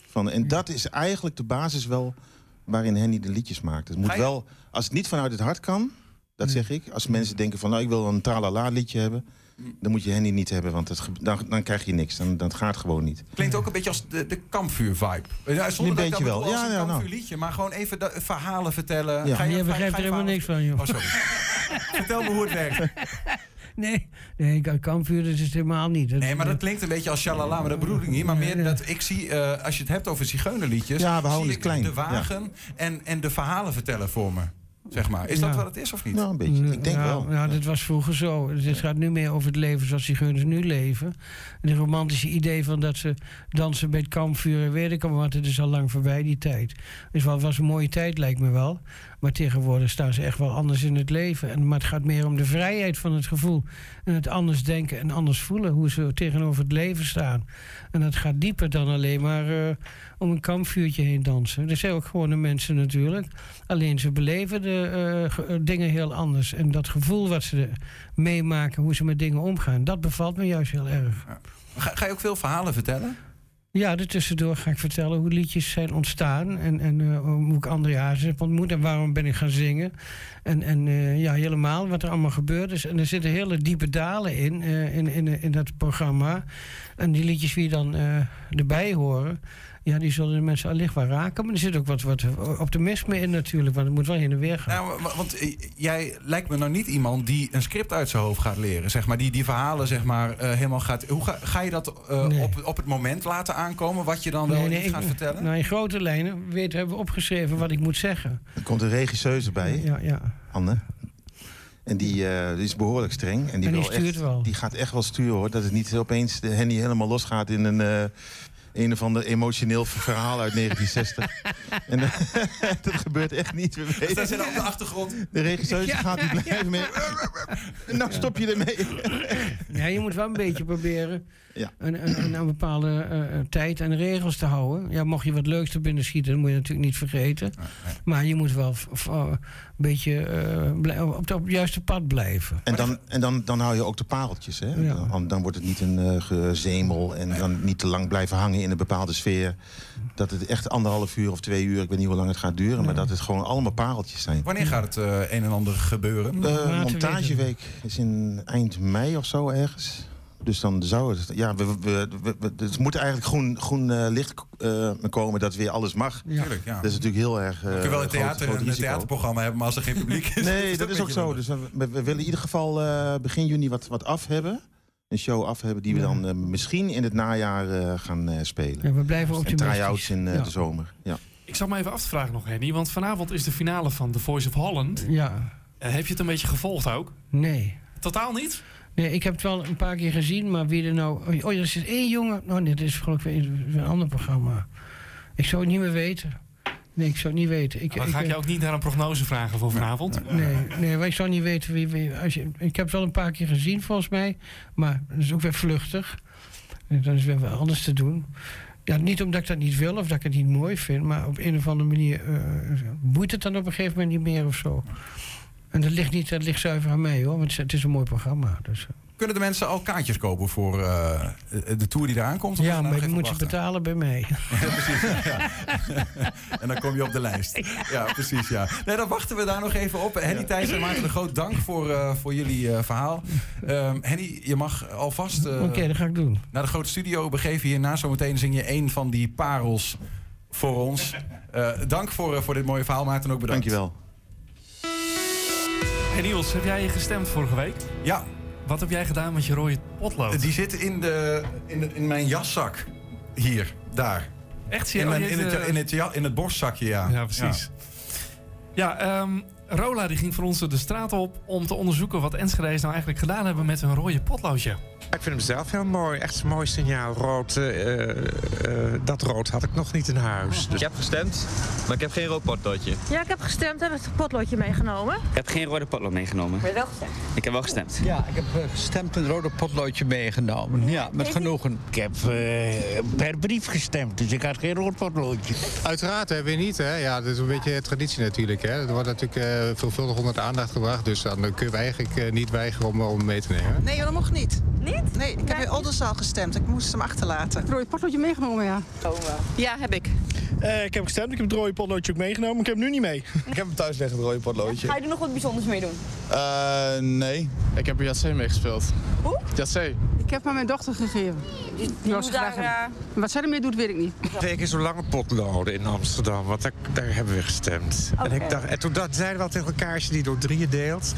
Van, en dat is eigenlijk de basis wel waarin Henny de liedjes maakt. Het moet wel, als het niet vanuit het hart kan, dat zeg ik. Als mensen denken van, nou, ik wil een tralala liedje hebben... dan moet je Henny niet hebben, want het, dan, dan krijg je niks. Dan, dat gaat gewoon niet. Klinkt ook een beetje als de, de kampvuur-vibe. Ja, zonder Een dat ik dat beetje wel. Ja, een ja, nou. kampvuurliedje, maar gewoon even de, verhalen vertellen. Ja. Ga je, Je begrijpt ga er je helemaal niks van, joh. Oh, sorry. Vertel me hoe het werkt. Nee, nee, kampvuur, dat is het helemaal niet. Dat- Nee, maar dat klinkt een beetje als shalala, maar dat bedoel ik niet. Maar meer dat ik zie, eh, als je het hebt over zigeunerliedjes... Ja, we houden het ik klein. de wagen en, en de verhalen vertellen voor me. Zeg maar. Is dat wat het is of niet? Nou, een beetje. Ik denk ja, wel. Ja, dat was vroeger zo. Dus het gaat nu meer over het leven zoals zigeuners nu leven. En het romantische idee van dat ze dansen bij het kampvuur en weet ik al wat. Het is al lang voorbij, die tijd. Dus wel was een mooie tijd, lijkt me wel. Maar tegenwoordig staan ze echt wel anders in het leven. En, maar het gaat meer om de vrijheid van het gevoel. En het anders denken en anders voelen. Hoe ze tegenover het leven staan. En dat gaat dieper dan alleen maar eh, om een kampvuurtje heen dansen. Er zijn ook gewone mensen natuurlijk. Alleen ze beleven de eh, eh, dingen heel anders. En dat gevoel wat ze meemaken, hoe ze met dingen omgaan, dat bevalt me juist heel erg. Ga, ga je ook veel verhalen vertellen? Ja, ertussendoor ga ik vertellen hoe liedjes zijn ontstaan. En, en eh, hoe ik André Hazes heb ontmoet en waarom ben ik gaan zingen. En, en eh, ja, helemaal wat er allemaal gebeurd is. En er zitten hele diepe dalen in, eh, in, in, in dat programma. En die liedjes die dan erbij horen... Ja, die zullen de mensen allicht wel raken. Maar er zit ook wat, wat optimisme in natuurlijk. Want het moet wel heen en weer gaan. Nou, wa- want eh, jij lijkt me nou niet iemand die een script uit zijn hoofd gaat leren. Zeg maar, die die verhalen zeg maar, eh, helemaal gaat... Hoe ga, ga je dat eh, Nee. op, op het moment laten aankomen? Wat je dan wel Nee, niet gaat ik- vertellen? Nou, in grote lijnen weet, hebben we opgeschreven wat ik moet zeggen. Er komt een regisseuse bij, Ja, ja. Anne. En die, eh, die is behoorlijk streng. En die, En die wil stuurt echt, wel. Die gaat echt wel sturen hoor. Dat het niet opeens de Henny helemaal losgaat in een, eh, een of ander emotioneel verhaal uit 1960. en eh, dat gebeurt echt niet. We weten- Zij zitten op de achtergrond. De regisseuse Ja, gaat die blijven mee. nou stop je ermee. Ja, je moet wel een beetje proberen Ja. een, een, een, een bepaalde eh, tijd en regels te houden. Ja, mocht je wat leuks er binnen schieten, dat moet je natuurlijk niet vergeten. Maar je moet wel eh, een beetje eh, blij- op, het, op het juiste pad blijven. En, dan, en dan, dan hou je ook de pareltjes. Hè? Ja. Dan, dan wordt het niet een eh, gezemel en dan niet te lang blijven hangen in een bepaalde sfeer. Dat het echt anderhalf uur of twee uur, ik weet niet hoe lang het gaat duren, maar dat het gewoon allemaal pareltjes zijn. Wanneer gaat het eh, een en ander gebeuren? De montageweek is in eind mei of zo ergens. Dus dan zou het. Ja, we, we, we, we- het moet eigenlijk groen, groen eh, licht eh, komen dat weer alles mag. Ja. Tuurlijk, ja. Dat is natuurlijk heel erg. eh Je kunt wel een, groot- theater, groot een risico. theaterprogramma hebben, maar als er geen publiek is... Nee, dat is ook zo. Dus we, we willen in ieder geval eh, begin juni wat, wat af hebben. Een show af hebben die we dan eh, misschien in het najaar eh, gaan eh, spelen. Ja, we blijven optimistisch. try-outs in eh, Ja. de zomer. Ja. Ik zal me even af te vragen nog, Henny. Want vanavond is de finale van The Voice of Holland. Ja, Eh, heb je het een beetje gevolgd ook? nee. Totaal niet? Nee, ik heb het wel een paar keer gezien, maar wie er nou... Oh, er is één jongen... Nou, nee, dit is geloof ik weer een ander programma. Ik zou het niet meer weten. Nee, ik zou het niet weten. Ik, Dan ga ik je ook niet naar een prognose vragen voor vanavond. Nee, nee, maar ik zou niet weten wie... wie als je, ik heb het wel een paar keer gezien, volgens mij. Maar dat is ook weer vluchtig. En Dan is weer wat anders te doen. Ja, niet omdat ik dat niet wil of dat ik het niet mooi vind... maar op een of andere manier eh boeit het dan op een gegeven moment niet meer of zo. En dat ligt, niet, dat ligt zuiver aan mij, hoor. Want het is, een mooi programma. Dus, eh. Kunnen de mensen al kaartjes kopen voor eh, de tour die eraan komt? Of ja, moeten maar nog je even moet ze wachten? betalen bij mij. Ja, precies. Ja. en dan kom je op de lijst. Ja, precies. Ja. Nee, dan wachten we daar nog even op. Henny Thijs en Maarten de Groot, dank voor, eh, voor jullie eh, verhaal. Ehm, Henny, je mag alvast eh, Oké, dat ga ik doen. naar de grote studio begeven. Hierna zometeen zing je een van die parels voor ons. Eh, dank voor, eh, voor dit mooie verhaal, Maarten. Ook bedankt. Dankjewel. Hey Niels, heb jij gestemd vorige week? Ja. Wat heb jij gedaan met je rode potlood? Die zit in, de, in, de, in mijn jaszak. Hier, daar. Echt In, serieus? mijn, in, het, Eh, in, het, in het borstzakje, ja. Ja, precies. Ja, ehm, Rola die ging voor ons de straat op om te onderzoeken wat Enschede's nou eigenlijk gedaan hebben met hun rode potloodje. Ik vind hem zelf heel mooi. Echt een mooi signaal. Rood, eh, eh, eh, dat rood had ik nog niet in huis. Dus... Ik heb gestemd, maar ik heb geen rood potloodje. Ja, ik heb gestemd. Heb het potloodje meegenomen. Ik heb geen rode potlood meegenomen. Maar je wel gestemd? Ik heb wel gestemd. Ja, ik heb gestemd en een rode potloodje meegenomen. Ja, met genoegen. Ik heb per brief gestemd, dus ik had geen rood potloodje. Uiteraard, hè, weer niet. Hè? Ja, dat is een beetje traditie natuurlijk. Hè? Het wordt natuurlijk eh, veelvuldig onder de aandacht gebracht. Dus dan kun je eigenlijk niet weigeren om, om mee te nemen. Nee, dat mocht niet. Niet? Nee, ik heb in Oldenzaal gestemd. Ik moest hem achterlaten. Rode potloodje meegenomen, ja. Ja, heb ik. Eh, ik heb gestemd, ik heb het rode potloodje ook meegenomen. Ik heb hem nu niet mee. Ik heb hem thuis liggen, het rode potloodje. Ga je er nog wat bijzonders mee doen? Eh, nee. Ik heb Jacé meegespeeld. Hoe? Jacé. Ik heb hem aan mijn dochter gegeven. Die, die was daar, Wat zij ermee doet, weet ik niet. Twee keer zo lange potloden in Amsterdam, want daar, daar hebben we gestemd. En, ik dacht, en toen dacht, zeiden we al tegen elkaar, als je die door drieën deelt,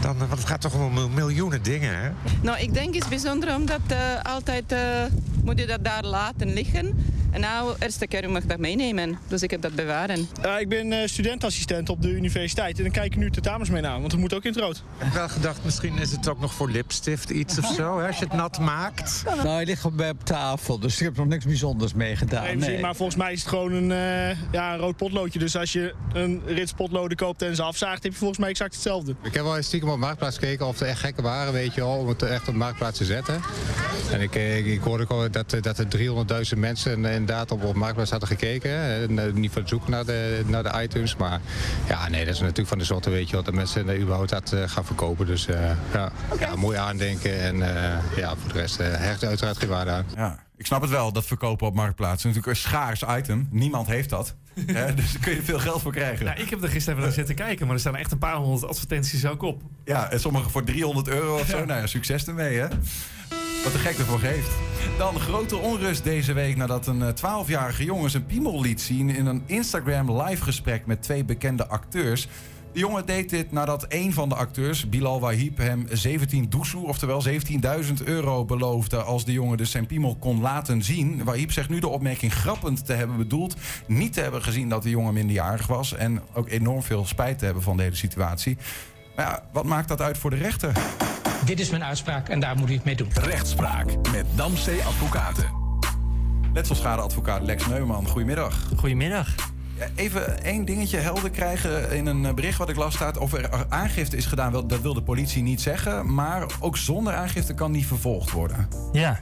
dan, eh, want het gaat toch om mil- miljoenen dingen, hè? Nou, ik denk het is bijzonder omdat eh, altijd eh, moet je dat daar laten liggen. En nou, eerste keer mag ik dat meenemen. Dus ik heb dat bewaren. Eh, ik ben eh, studentassistent op de universiteit en dan kijk ik nu tentamens mee na, want dat moet ook in het rood. Ik heb wel gedacht, misschien is het ook nog voor lipstift iets of zo, hè, als je het nat maakt. Nou, hij ligt op, op tafel, dus ik heb nog niks bijzonders mee gedaan. Nee, misschien, maar volgens mij is het gewoon een, eh, ja, een rood potloodje. Dus als je een rits potloden koopt en ze afzaagt, heb je volgens mij exact hetzelfde. Ik heb wel eens stiekem op Marktplaats gekeken of er echt gekken waren, weet je wel, om het echt op Marktplaats te zetten. En ik, eh, ik, ik hoorde ook al dat, dat er 300.000 mensen inderdaad op, op Marktplaats hadden gekeken. En, eh, niet voor het zoeken naar de, naar de items, maar ja, nee, dat is natuurlijk van de zotte, weet je wel, dat mensen überhaupt dat eh, gaan verkopen. Dus eh, ja, ja, mooi aandenken en eh, ja, voor de rest eh, hecht uiteraard geen waarde aan. Ja, ik snap het wel, dat verkopen op Marktplaats. Natuurlijk een schaars item. Niemand heeft dat. Hè, dus daar kun je veel geld voor krijgen. Nou, ik heb er gisteren even naar zitten kijken, maar er staan echt een paar honderd advertenties ook op. Ja, en sommige voor 300 euro of zo. Nou ja, succes ermee, hè. Wat de gek ervoor geeft. Dan grote onrust deze week nadat een eh, 12-jarige jongen zijn piemel liet zien... in een Instagram live gesprek met twee bekende acteurs. De jongen deed dit nadat een van de acteurs, Bilal Wahib, hem 17 doesoe, oftewel 17.000 euro beloofde als de jongen dus zijn piemel kon laten zien. Wahib zegt nu de opmerking grappend te hebben bedoeld, niet te hebben gezien dat de jongen minderjarig was en ook enorm veel spijt te hebben van de hele situatie. Maar ja, wat maakt dat uit voor de rechter? Dit is mijn uitspraak en daar moet u het mee doen. Rechtspraak met Damstee Advocaten. Letselschadeadvocaat Lex Neumann, goedemiddag. Goedemiddag. Even één dingetje helder krijgen. In een eh, bericht wat ik las staat of er aangifte is gedaan. Dat wil de politie niet zeggen. Maar ook zonder aangifte kan die vervolgd worden. Ja.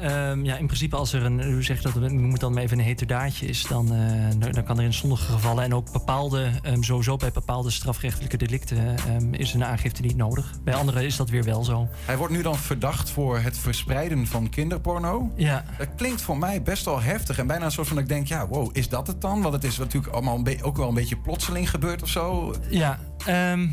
Ehm, ja, in principe als er een, u zegt dat het moet dan even een heterdaadje is, dan, eh, dan- dan kan er in sommige gevallen en ook bepaalde, ehm, sowieso bij bepaalde strafrechtelijke delicten ehm, is een aangifte niet nodig. Bij anderen is dat weer wel zo. Hij wordt nu dan verdacht voor het verspreiden van kinderporno. Ja. Dat klinkt voor mij best wel heftig. En bijna een soort van dat ik denk, ja, wow, is dat het dan? Want het is natuurlijk allemaal ook wel een beetje plotseling gebeurd of zo. Ja, ehm,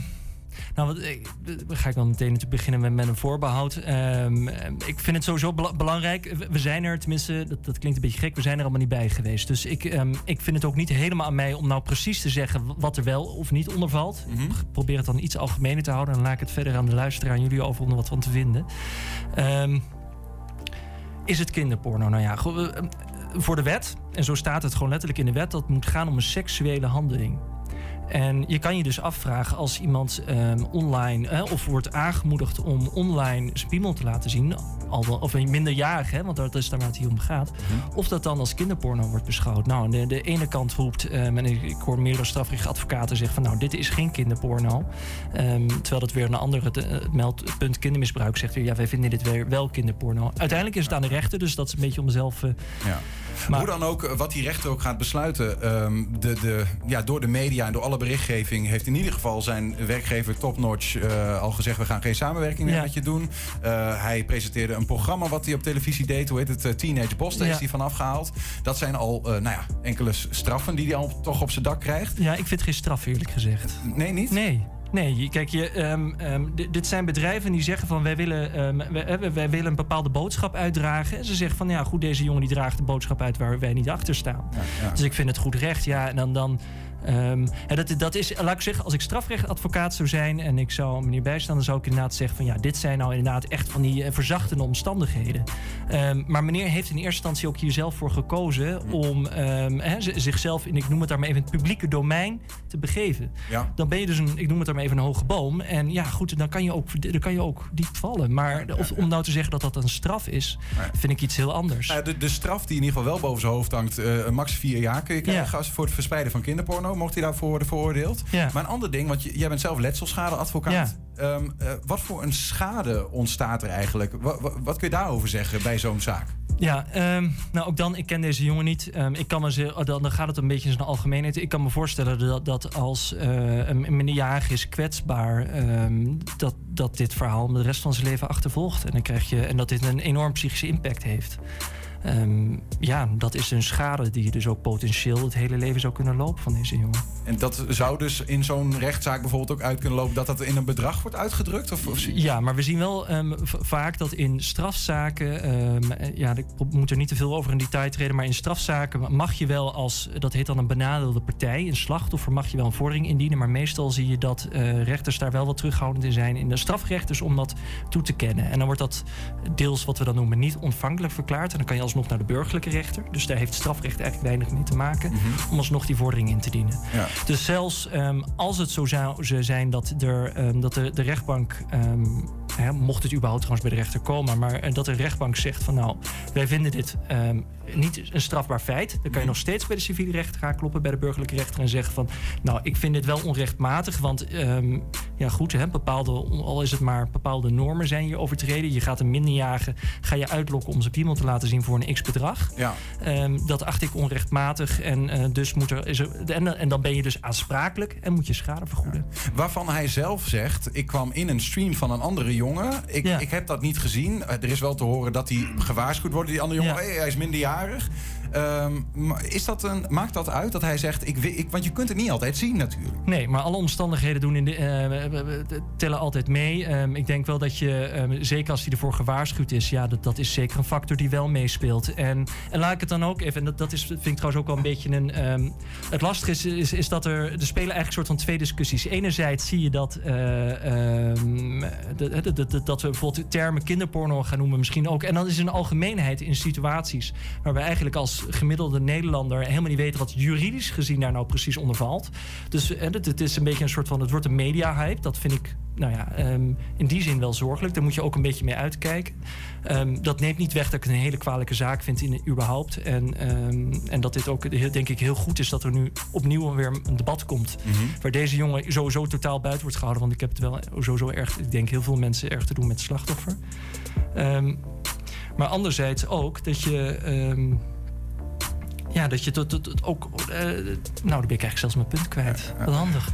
nou, wat, ik, dan ga ik dan meteen natuurlijk beginnen met, met een voorbehoud. Ehm, ehm, ik vind het sowieso bela- belangrijk. We- zijn er, tenminste, dat, dat klinkt een beetje gek, we zijn er allemaal niet bij geweest. Dus ik, ehm, ik vind het ook niet helemaal aan mij om nou precies te zeggen wat er wel of niet onder valt. Ik probeer het dan iets algemener te houden en laat ik het verder aan de luisteraar en jullie over om er wat van te vinden. Ehm, is het kinderporno? Nou ja, eh, voor de wet, en zo staat het gewoon letterlijk in de wet, dat moet gaan om een seksuele handeling. En je kan je dus afvragen als iemand ehm, online eh, of wordt aangemoedigd om online zijn piemel te laten zien, al, wel- of minderjarig, hè, want dat is daar waar het hier om gaat, of dat dan als kinderporno wordt beschouwd. Nou, de, de ene kant roept, ehm, en ik, ik hoor meerdere strafrechtadvocaten zeggen van nou, dit is geen kinderporno. Ehm, terwijl dat weer een andere het, het meldpunt kindermisbruik zegt weer, ja, wij vinden dit weer wel kinderporno. Uiteindelijk is het aan de rechter, dus dat is een beetje om mezelf. eh, Ja. Hoe dan ook, eh, wat die rechter ook gaat besluiten. ehm, de, de, ja, door de media en door alle berichtgeving heeft in ieder geval zijn werkgever Topnotch eh, al gezegd: we gaan geen samenwerking meer Ja. met je doen. Eh, hij presenteerde een programma wat hij op televisie deed. Hoe heet het? Teenage Boss. Daar Ja. is hij van afgehaald. Dat zijn al nou ja, enkele straffen die hij al toch op zijn dak krijgt. Ja, ik vind geen straf, eerlijk gezegd. Nee, niet? Nee. Nee, kijk, je, ehm, ehm, dit, zijn bedrijven die zeggen van wij willen, ehm, wij, wij- willen een bepaalde boodschap uitdragen. En ze zeggen van ja, goed, deze jongen die draagt de boodschap uit waar wij niet achter staan. ja. Dus ik vind het goed recht. Ja, en dan. dan ehm, en dat, dat is, laat ik zeggen, als ik strafrechtadvocaat zou zijn en ik zou meneer bijstaan, dan zou ik inderdaad zeggen van ja, dit zijn nou inderdaad echt van die eh, verzachtende omstandigheden. Ehm, maar meneer heeft in eerste instantie ook hier zelf voor gekozen om ehm, zichzelf in, ik noem het daar maar even, het publieke domein te begeven. Ja. Dan ben je dus een, ik noem het daar maar even een hoge boom. En ja, goed, dan kan je ook, dan kan je ook diep vallen. Maar of, om nou te zeggen dat dat een straf is, vind ik iets heel anders. Nou ja, de, de straf die in ieder geval wel boven zijn hoofd hangt, eh, max vier jaar kun je krijgen voor het verspreiden van kinderporno, mocht hij daarvoor worden veroordeeld. Ja. Maar een ander ding, want jij bent zelf letselschadeadvocaat. Ehm, eh, wat voor een schade ontstaat er eigenlijk? Wa- wa- wat kun je daarover zeggen bij zo'n zaak? Ja, ehm, nou ook dan, ik ken deze jongen niet. Ehm, ik kan me ze, dan, dan gaat het een beetje in zijn algemeenheid. Ik kan me voorstellen dat, dat als eh, een minderjarige is kwetsbaar, dat, dat dit verhaal de rest van zijn leven achtervolgt. En, dan krijg je, en dat dit een enorm psychische impact heeft. Ehm, ja, dat is een schade die je dus ook potentieel het hele leven zou kunnen lopen van deze jongen. En dat zou dus in zo'n rechtszaak bijvoorbeeld ook uit kunnen lopen dat dat in een bedrag wordt uitgedrukt? Of, of Ja, maar we zien wel ehm, vaak dat in strafzaken, ehm, eh, ja, ik moet er niet te veel over in detail treden, maar in strafzaken mag je wel als, dat heet dan een benadeelde partij, een slachtoffer, mag je wel een vordering indienen, maar meestal zie je dat eh, rechters daar wel wat terughoudend in zijn in de strafrechters om dat toe te kennen. En dan wordt dat deels wat we dan noemen niet ontvankelijk verklaard en dan kan je alsnog naar de burgerlijke rechter. Dus daar heeft strafrecht eigenlijk weinig mee te maken om alsnog die vordering in te dienen. Ja. Dus zelfs ehm, als het zo zou ze zijn dat, er, ehm, dat de, de rechtbank, ehm, hè, mocht het überhaupt trouwens bij de rechter komen, maar eh, dat de rechtbank zegt van nou, wij vinden dit niet een strafbaar feit, dan kan je nog steeds bij de civiele rechter gaan kloppen, bij de burgerlijke rechter en zeggen van nou, ik vind dit wel onrechtmatig, want ehm, ja goed, hè, bepaalde, al is het maar bepaalde normen zijn hier overtreden. Je gaat een minderjarige, ga je uitlokken om zijn piemel te laten zien voor een x bedrag. Ja. Ehm, dat acht ik onrechtmatig en eh, dus moet er, is er en, en dan ben je dus aansprakelijk en moet je schade vergoeden. Waarvan hij zelf zegt: Ik kwam in een stream van een andere jongen. Ik, ik heb dat niet gezien. Eh, Er is wel te horen dat hij gewaarschuwd wordt. Die andere jongen, hey, hij is minderjarig. Ehm, maar is dat een, maakt dat uit dat hij zegt: ik, ik, Want je kunt het niet altijd zien, natuurlijk. Nee, maar alle omstandigheden doen in de, eh, tellen altijd mee. Ehm, ik denk wel dat je, ehm, zeker als hij ervoor gewaarschuwd is, ja, dat, dat is zeker een factor die wel meespeelt. En, en laat ik het dan ook even, en dat, dat is, vind ik trouwens ook wel een beetje een. ehm, het lastige is, is, is dat er, er spelen eigenlijk een soort van twee discussies. Enerzijds zie je dat, eh, ehm, dat, dat, we bijvoorbeeld termen kinderporno gaan noemen, misschien ook. En dan is een algemeenheid in situaties waar we eigenlijk als gemiddelde Nederlander helemaal niet weten wat juridisch gezien daar nou precies onder valt. Dus eh, het, het is een beetje een soort van, het wordt een media-hype. Dat vind ik, nou ja, ehm, in die zin wel zorgelijk. Daar moet je ook een beetje mee uitkijken. Ehm, dat neemt niet weg dat ik het een hele kwalijke zaak vind in überhaupt. En, ehm, en dat dit ook, denk ik, heel goed is dat er nu opnieuw weer een debat komt. Waar deze jongen sowieso totaal buiten wordt gehouden. Want ik heb het wel sowieso erg, ik denk heel veel mensen erg te doen met slachtoffer. Maar anderzijds ook dat je. Ja, dat je tot, tot, tot ook. eh, nou, dan ben ik eigenlijk zelfs mijn punt kwijt. Wat handig.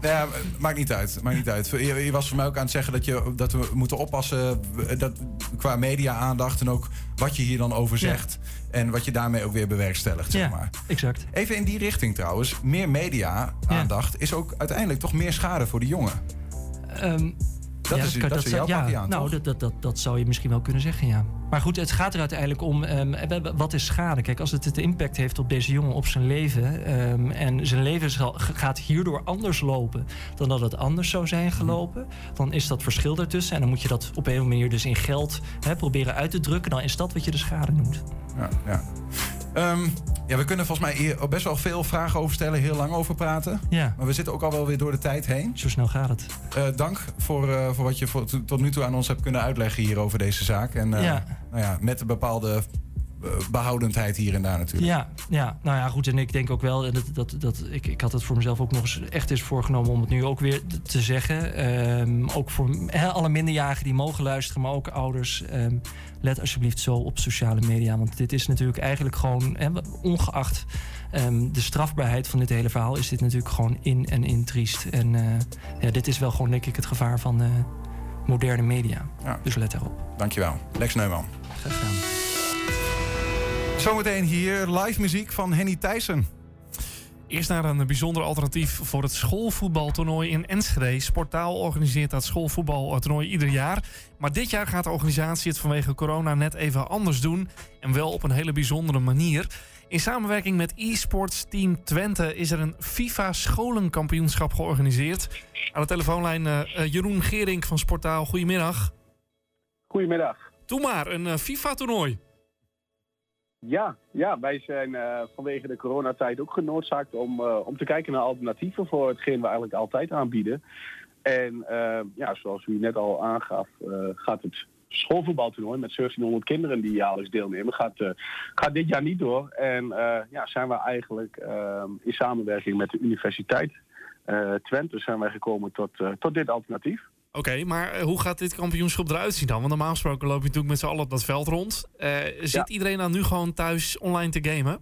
Ja, maakt niet uit. Maakt niet uit. Je, je was voor mij ook aan het zeggen dat, je, dat we moeten oppassen dat, qua media-aandacht en ook wat je hier dan over Ja. zegt. En wat je daarmee ook weer bewerkstelligt, zeg Ja, maar. exact. Even in die richting trouwens. Meer media-aandacht is ook uiteindelijk toch meer schade voor de jongen. Ehm, Dat is- dat zou- jouw ja, aan, Nou, dat, dat, dat, dat zou je misschien wel kunnen zeggen, ja. Maar goed, het gaat er uiteindelijk om, ehm, eh, wat is schade? Kijk, als het het impact heeft op deze jongen, op zijn leven... ehm, en zijn leven zal- gaat hierdoor anders lopen dan dat het anders zou zijn gelopen... dan is dat verschil ertussen. En dan moet je dat op een of andere manier dus in geld hè, proberen uit te drukken. Dan is dat wat je de schade noemt. Ja, ja. Ehm, Ja, we kunnen volgens mij hier best wel veel vragen over stellen, heel lang over praten. Ja. Maar we zitten ook al wel weer door de tijd heen. Zo snel gaat het. Eh, dank voor, eh, voor wat je voor, to- tot nu toe aan ons hebt kunnen uitleggen hier over deze zaak. En eh, Ja. Nou ja, met een bepaalde behoudendheid hier en daar natuurlijk. Ja, ja, nou ja, goed. En ik denk ook wel, en dat, dat, dat, ik, ik had het voor mezelf ook nog eens echt eens voorgenomen om het nu ook weer te zeggen. Ehm, ook voor alle minderjarigen die mogen luisteren, maar ook ouders. ehm, let alsjeblieft zo op sociale media. Want dit is natuurlijk eigenlijk gewoon, ongeacht ehm, de strafbaarheid van dit hele verhaal, is dit natuurlijk gewoon in en in triest. En eh, ja, dit is wel gewoon, denk ik, het gevaar van eh, moderne media. Ja. Dus let erop. Dankjewel. Lex Neumann. Graag gedaan. Zometeen hier live muziek van Henny Thijssen. Eerst naar een bijzonder alternatief voor het schoolvoetbaltoernooi in Enschede. Sportaal organiseert dat schoolvoetbaltoernooi ieder jaar. Maar dit jaar gaat de organisatie het vanwege corona net even anders doen. En wel op een hele bijzondere manier. In samenwerking met e-sports Team Twente is er een FIFA scholenkampioenschap georganiseerd. Aan de telefoonlijn eh, eh, Jeroen Gerink van Sportaal. Goedemiddag. Goedemiddag. Doe maar, een eh, FIFA-toernooi. Ja, ja wij zijn eh, vanwege de coronatijd ook genoodzaakt om, eh, om te kijken naar alternatieven voor hetgeen we eigenlijk altijd aanbieden. En eh, ja, zoals u net al aangaf, gaat het schoolvoetbaltoernooi met 1700 kinderen die jaarlijks deelnemen, gaat, gaat dit jaar niet door. En ja, zijn we eigenlijk in samenwerking met de Universiteit Twente zijn wij gekomen tot, tot dit alternatief. Oké, maar eh, hoe gaat dit kampioenschap eruit zien dan? Want normaal gesproken loop je natuurlijk met z'n allen op dat veld rond. Eh, zit iedereen dan nu gewoon thuis online te gamen?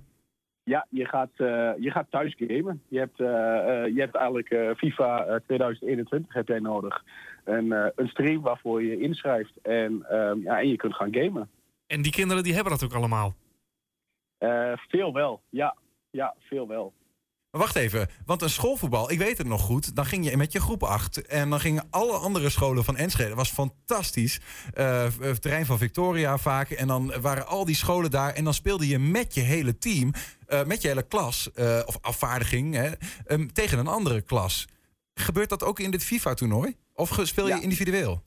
Ja, je gaat, eh, je gaat thuis gamen. Je hebt, je hebt eigenlijk FIFA eh, 2021 heb jij nodig. En, een stream waarvoor je inschrijft en, ehm, ja, en je kunt gaan gamen. En die kinderen die hebben dat ook allemaal. Veel wel, ja. Ja, veel wel. Maar wacht even, want een schoolvoetbal, ik weet het nog goed. Dan ging je met je groep 8 en dan gingen alle andere scholen van Enschede. Dat was fantastisch. Het terrein van Victoria vaak. En dan waren al die scholen daar. En dan speelde je met je hele team, eh, met je hele klas, eh, of afvaardiging, hè, ehm, tegen een andere klas. Gebeurt dat ook in dit FIFA-toernooi? Of speel je Ja. individueel?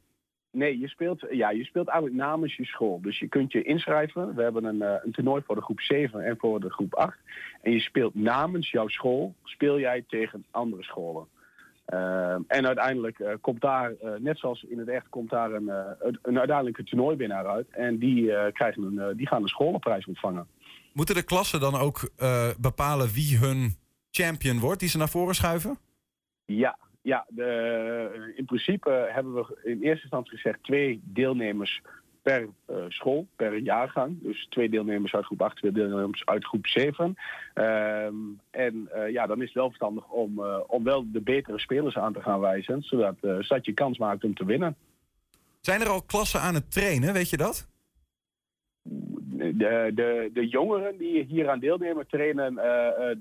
Nee, je speelt, ja, je speelt eigenlijk namens je school. Dus je kunt je inschrijven. We hebben een, eh, een toernooi voor de groep 7 en voor de groep 8. En je speelt namens jouw school, speel jij tegen andere scholen. Ehm, en uiteindelijk eh, komt daar, eh, net zoals in het echt, komt daar een, een, een uiteindelijke toernooiwinnaar uit. En die, krijgen een, die gaan een scholenprijs ontvangen. Moeten de klassen dan ook bepalen wie hun champion wordt, die ze naar voren schuiven? Ja, ja de, in principe hebben we in eerste instantie gezegd twee deelnemers per eh, school, per jaargang. Dus twee deelnemers uit groep 8, twee deelnemers uit groep 7. Ehm, en eh, ja, dan is het wel verstandig om, eh, om wel de betere spelers aan te gaan wijzen, zodat, eh, zodat je kans maakt om te winnen. Zijn er al klassen aan het trainen, weet je dat? De, de, de jongeren die hier aan deelnemen trainen eh,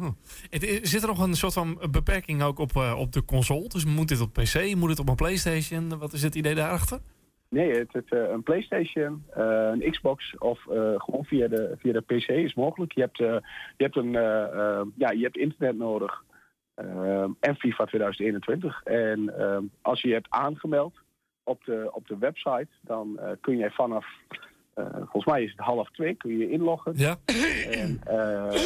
eh. Het is- Zit er nog een soort van beperking ook op, eh, op de console? Dus moet dit op PC? Moet het op een PlayStation? Wat is het idee daarachter? Nee, het, het, eh, een PlayStation, eh, een Xbox of eh, gewoon via de, via de PC is mogelijk. Je hebt, eh, je hebt, een, eh, eh, ja, je hebt internet nodig eh, en FIFA 2021. En eh, als je je hebt aangemeld op de, op de website, dan eh, kun jij vanaf, eh, volgens mij is het half twee, kun je inloggen. Ja. En, eh,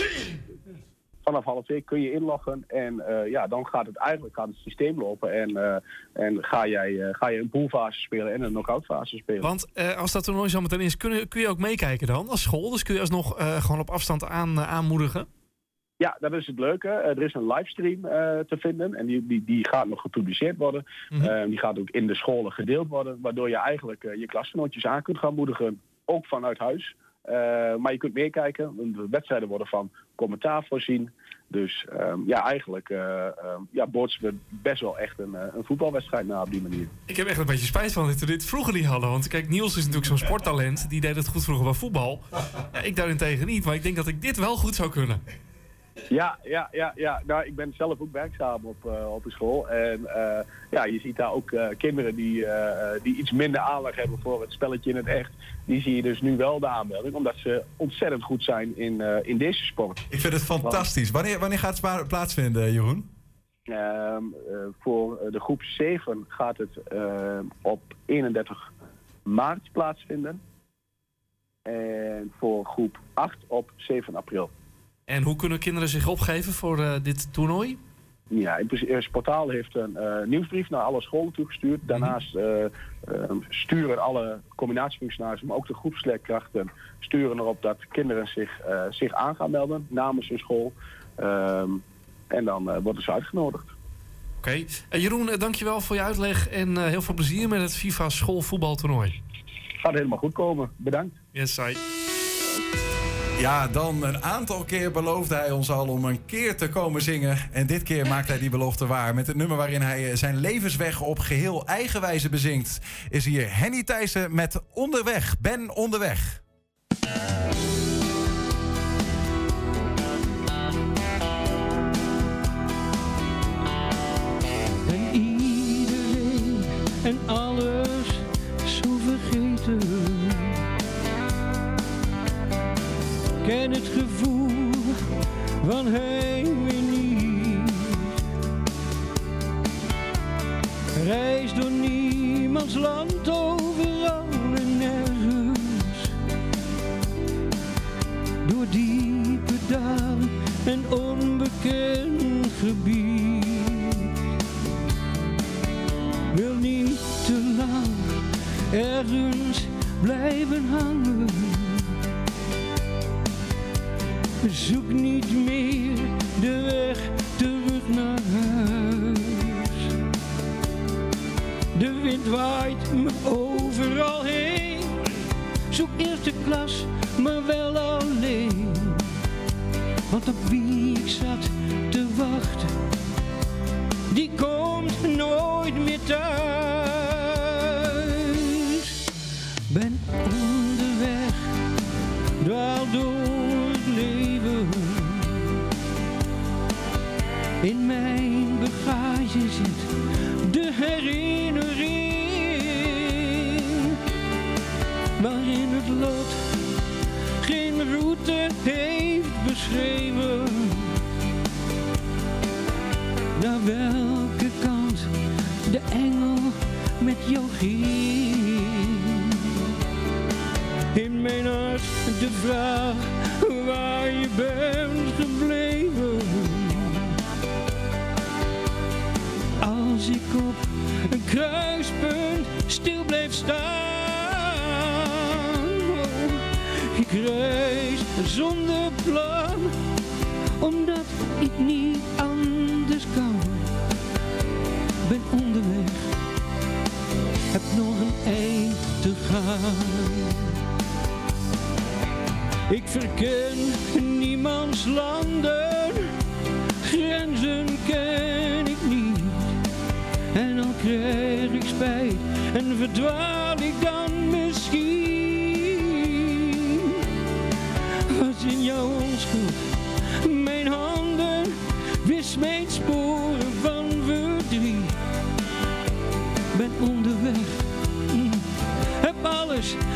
vanaf half twee kun je inloggen en eh, ja, dan gaat het eigenlijk gaat het systeem lopen en, eh, en ga, jij, eh, ga je een poolfase spelen en een knock-out fase spelen. Want als dat toernooi zo meteen is, kun je, kun je ook meekijken dan als school? Dus kun je alsnog gewoon op afstand aan, aanmoedigen? Ja, dat is het leuke. Er is een livestream te vinden en die, die, die gaat nog gepubliceerd worden. Eh, die gaat ook in de scholen gedeeld worden, waardoor je eigenlijk je klasgenootjes aan kunt gaan moedigen, ook vanuit huis. Eh, maar je kunt meekijken. De wedstrijden worden van commentaar voorzien. Dus ehm, ja, eigenlijk eh ehm, ja, we best wel echt een, eh, een voetbalwedstrijd na op die manier. Ik heb echt een beetje spijt van dat we dit vroeger niet hadden. Want kijk, Niels is natuurlijk zo'n sporttalent. Die deed het goed vroeger bij voetbal. Ja, ik daarentegen niet. Maar ik denk dat ik dit wel goed zou kunnen. Ja, ja, ja, ja. Nou, ik ben zelf ook werkzaam op, eh, op een school. En eh, ja, je ziet daar ook eh, kinderen die, die iets minder aandacht hebben voor het spelletje in het echt. Die zie je dus nu wel de aanmelding, omdat ze ontzettend goed zijn in, in deze sport. Ik vind het fantastisch. Wanneer, wanneer gaat het plaatsvinden, Jeroen? Ehm, eh, voor de groep 7 gaat het op 31 maart plaatsvinden. En voor groep 8 op 7 april. En hoe kunnen kinderen zich opgeven voor eh, dit toernooi? Ja, het portaal heeft een eh, nieuwsbrief naar alle scholen toegestuurd. Daarnaast eh, eh, sturen alle combinatiefunctionarissen, maar ook de groepsleerkrachten, sturen erop dat kinderen zich, eh, zich aan gaan melden namens hun school. Ehm, en dan eh, worden ze uitgenodigd. Oké. En Jeroen, eh, dankjewel voor je uitleg en eh, heel veel plezier met het FIFA schoolvoetbaltoernooi. Gaat helemaal goed komen. Bedankt. Yes, sai. Ja, dan een aantal keer beloofde hij ons al om een keer te komen zingen. En dit keer maakt hij die belofte waar. Met het nummer waarin hij eh, zijn levensweg op geheel eigen wijze bezingt. Is hier Henny Thijssen met Onderweg. Ben onderweg. En en van heimwee niet. Reis door niemands land overal en nergens. Door diepe dalen en onbekend gebied wil niet te lang ergens blijven hangen. Zoek niet meer de weg terug naar huis. De wind waait me overal heen. Zoek eerste klas, maar wel alleen. Want op wie ik zat te wachten die komt nooit meer thuis. Welke kant de engel met jou ging. In mijn hart de vraag waar je bent gebleven. Als ik op een kruispunt stil bleef staan. Oh, ik reis zonder plan omdat ik niet anders kan. Ben onderweg, heb nog een eind te gaan. Ik verken niemands landen, grenzen ken ik niet. En al krijg ik spijt en verdwaal ik dan misschien. Was in jouw onschuld mijn handen wist mijn sporen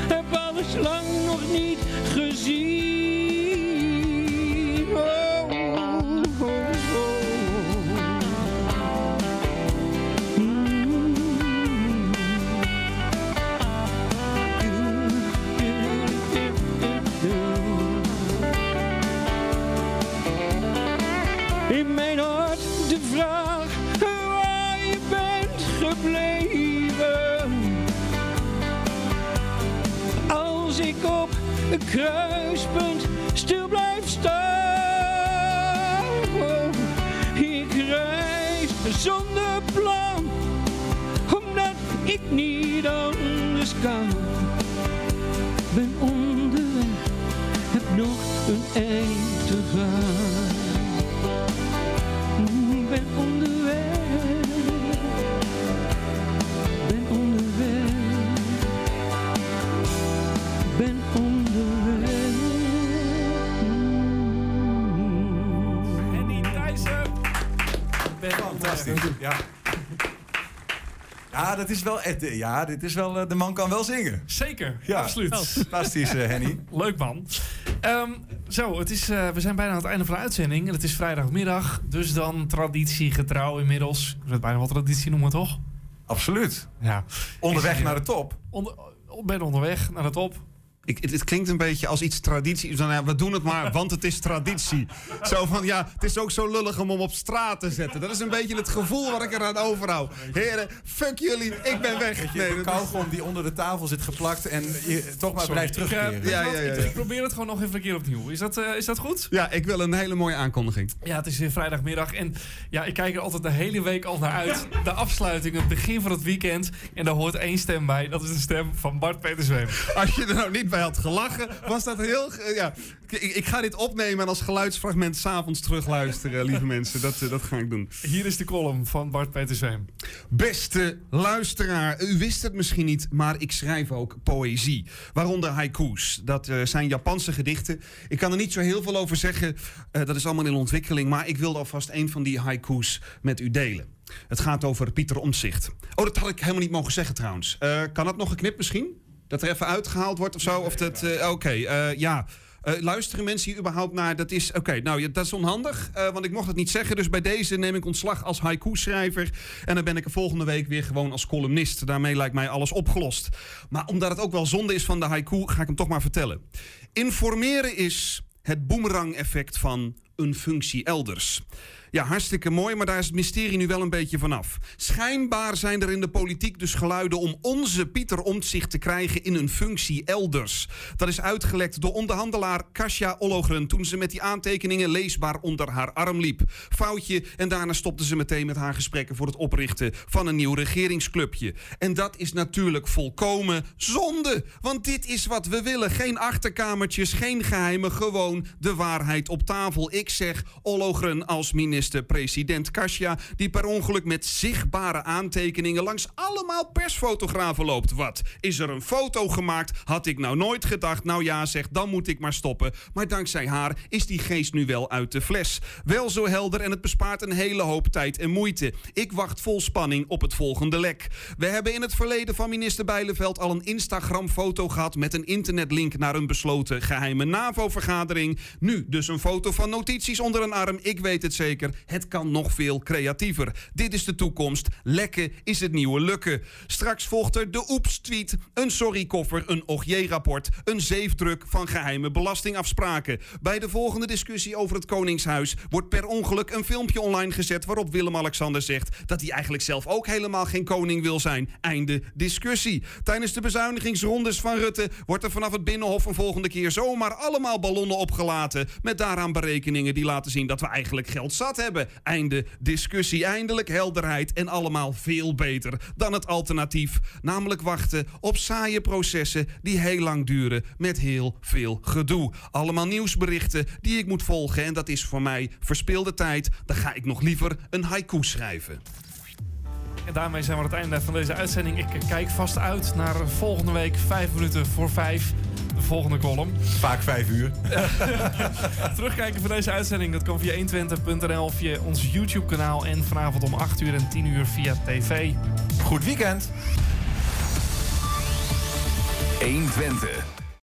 heb alles, lang nog niet gezien. Kruispunt stil blijf staan. Ik reis zonder plan, omdat ik niet anders kan. Ben onderweg, heb nog een eind Ben Fantastisch. Ja. Ja, dat is wel, echt- ja, dit is wel, eh, de man kan wel zingen. Zeker, Ja, absoluut. fantastisch, eh, Henny. Leuk man. Ehm, zo, het is, eh, we zijn bijna aan het einde van de uitzending. En het is vrijdagmiddag, dus dan traditiegetrouw inmiddels. Ik wil het bijna wel traditie noemen, toch? Absoluut. Ja. Onderweg Is- naar de top. Onder, ben onderweg naar de top. Ik, het, het klinkt een beetje als iets traditie. Zo, nou ja, we doen het maar, want het is traditie. Zo van, ja, het is ook zo lullig om hem op straat te zetten. Dat is een beetje het gevoel wat ik eraan overhoud. Heren, fuck jullie, ik ben weg. Nee, de kauwgom die onder de tafel zit geplakt en je toch maar Sorry, blijft ik, eh, terugkeren. je Ja, ja, ja, Ik, ja. ik probeer het gewoon nog even een keer opnieuw. Is dat, eh, is dat goed? Ja, ik wil een hele mooie aankondiging. Ja, het is weer vrijdagmiddag en ja, ik kijk er altijd de hele week al naar uit. De afsluiting, het begin van het weekend. En daar hoort één stem bij. Dat is de stem van Bart Peter Zweem. Als je er nou niet bij had gelachen, was dat heel... Ja. Ik, ik ga dit opnemen en als geluidsfragment s'avonds terugluisteren, lieve mensen. Dat, eh, dat ga ik doen. Hier is de column van Bart Peter Zweem. Beste luisteraar, u wist het misschien niet, maar ik schrijf ook poëzie. Waaronder haiku's. Dat eh, zijn Japanse gedichten. Ik kan er niet zo heel veel over zeggen. eh, dat is allemaal in ontwikkeling. Maar ik wilde alvast een van die haiku's met u delen. Het gaat over Pieter Omtzigt. Oh, dat had ik helemaal niet mogen zeggen trouwens. Kan dat nog geknipt misschien? Dat er even uitgehaald wordt of zo? Of dat, eh, Oké, eh, ja. Eh, luisteren mensen hier überhaupt naar? Dat is, oké, nou dat is onhandig, want ik mocht het niet zeggen. Dus bij deze neem ik ontslag als haiku-schrijver. En dan ben ik er volgende week weer gewoon als columnist. Daarmee lijkt mij alles opgelost. Maar omdat het ook wel zonde is van de haiku, ga ik hem toch maar vertellen. Informeren is het boemerang-effect van een functie elders. Ja, hartstikke mooi, maar daar is het mysterie nu wel een beetje vanaf. Schijnbaar zijn er in de politiek dus geluiden om onze Pieter Omtzigt te krijgen in een functie elders. Dat is uitgelekt door onderhandelaar Kasia Ollogren toen ze met die aantekeningen leesbaar onder haar arm liep. Foutje en daarna stopte ze meteen met haar gesprekken voor het oprichten van een nieuw regeringsclubje. En dat is natuurlijk volkomen zonde, want dit is wat we willen. Geen achterkamertjes, geen geheimen, gewoon de waarheid op tafel. Ik zeg Ollogren als minister-president Kasia, die per ongeluk met zichtbare aantekeningen langs allemaal persfotografen loopt. Wat? Is er een foto gemaakt? Had ik nou nooit gedacht. Nou ja, zeg, dan moet ik maar stoppen. Maar dankzij haar is die geest nu wel uit de fles. Wel zo helder en het bespaart een hele hoop tijd en moeite. Ik wacht vol spanning op het volgende lek. We hebben in het verleden van minister Bijleveld al een Instagram-foto gehad met een internetlink naar een besloten geheime NAVO-vergadering. Nu dus een foto van notities onder een arm. Ik weet het zeker. Het kan nog veel creatiever. Dit is de toekomst. Lekken is het nieuwe lukken. Straks volgt er de oeps-tweet, een sorry-koffer, een OGJ-rapport, een zeefdruk van geheime belastingafspraken. Bij de volgende discussie over het Koningshuis wordt per ongeluk een filmpje online gezet waarop Willem-Alexander zegt dat hij eigenlijk zelf ook helemaal geen koning wil zijn. Einde discussie. Tijdens de bezuinigingsrondes van Rutte wordt er vanaf het Binnenhof een volgende keer zomaar allemaal ballonnen opgelaten met daaraan berekeningen die laten zien dat we eigenlijk geld zat hebben. Einde discussie. Eindelijk helderheid en allemaal veel beter dan het alternatief. Namelijk wachten op saaie processen die heel lang duren met heel veel gedoe. Allemaal nieuwsberichten die ik moet volgen en dat is voor mij verspilde tijd. Dan ga ik nog liever een haiku schrijven. En daarmee zijn we aan het einde van deze uitzending. Ik kijk vast uit naar volgende week, vijf minuten voor vijf. De volgende column. Vaak vijf uur. Terugkijken voor deze uitzending, dat kan via 120.nl, via ons YouTube-kanaal en vanavond om 8 uur en 10 uur via tv. Goed weekend. 120.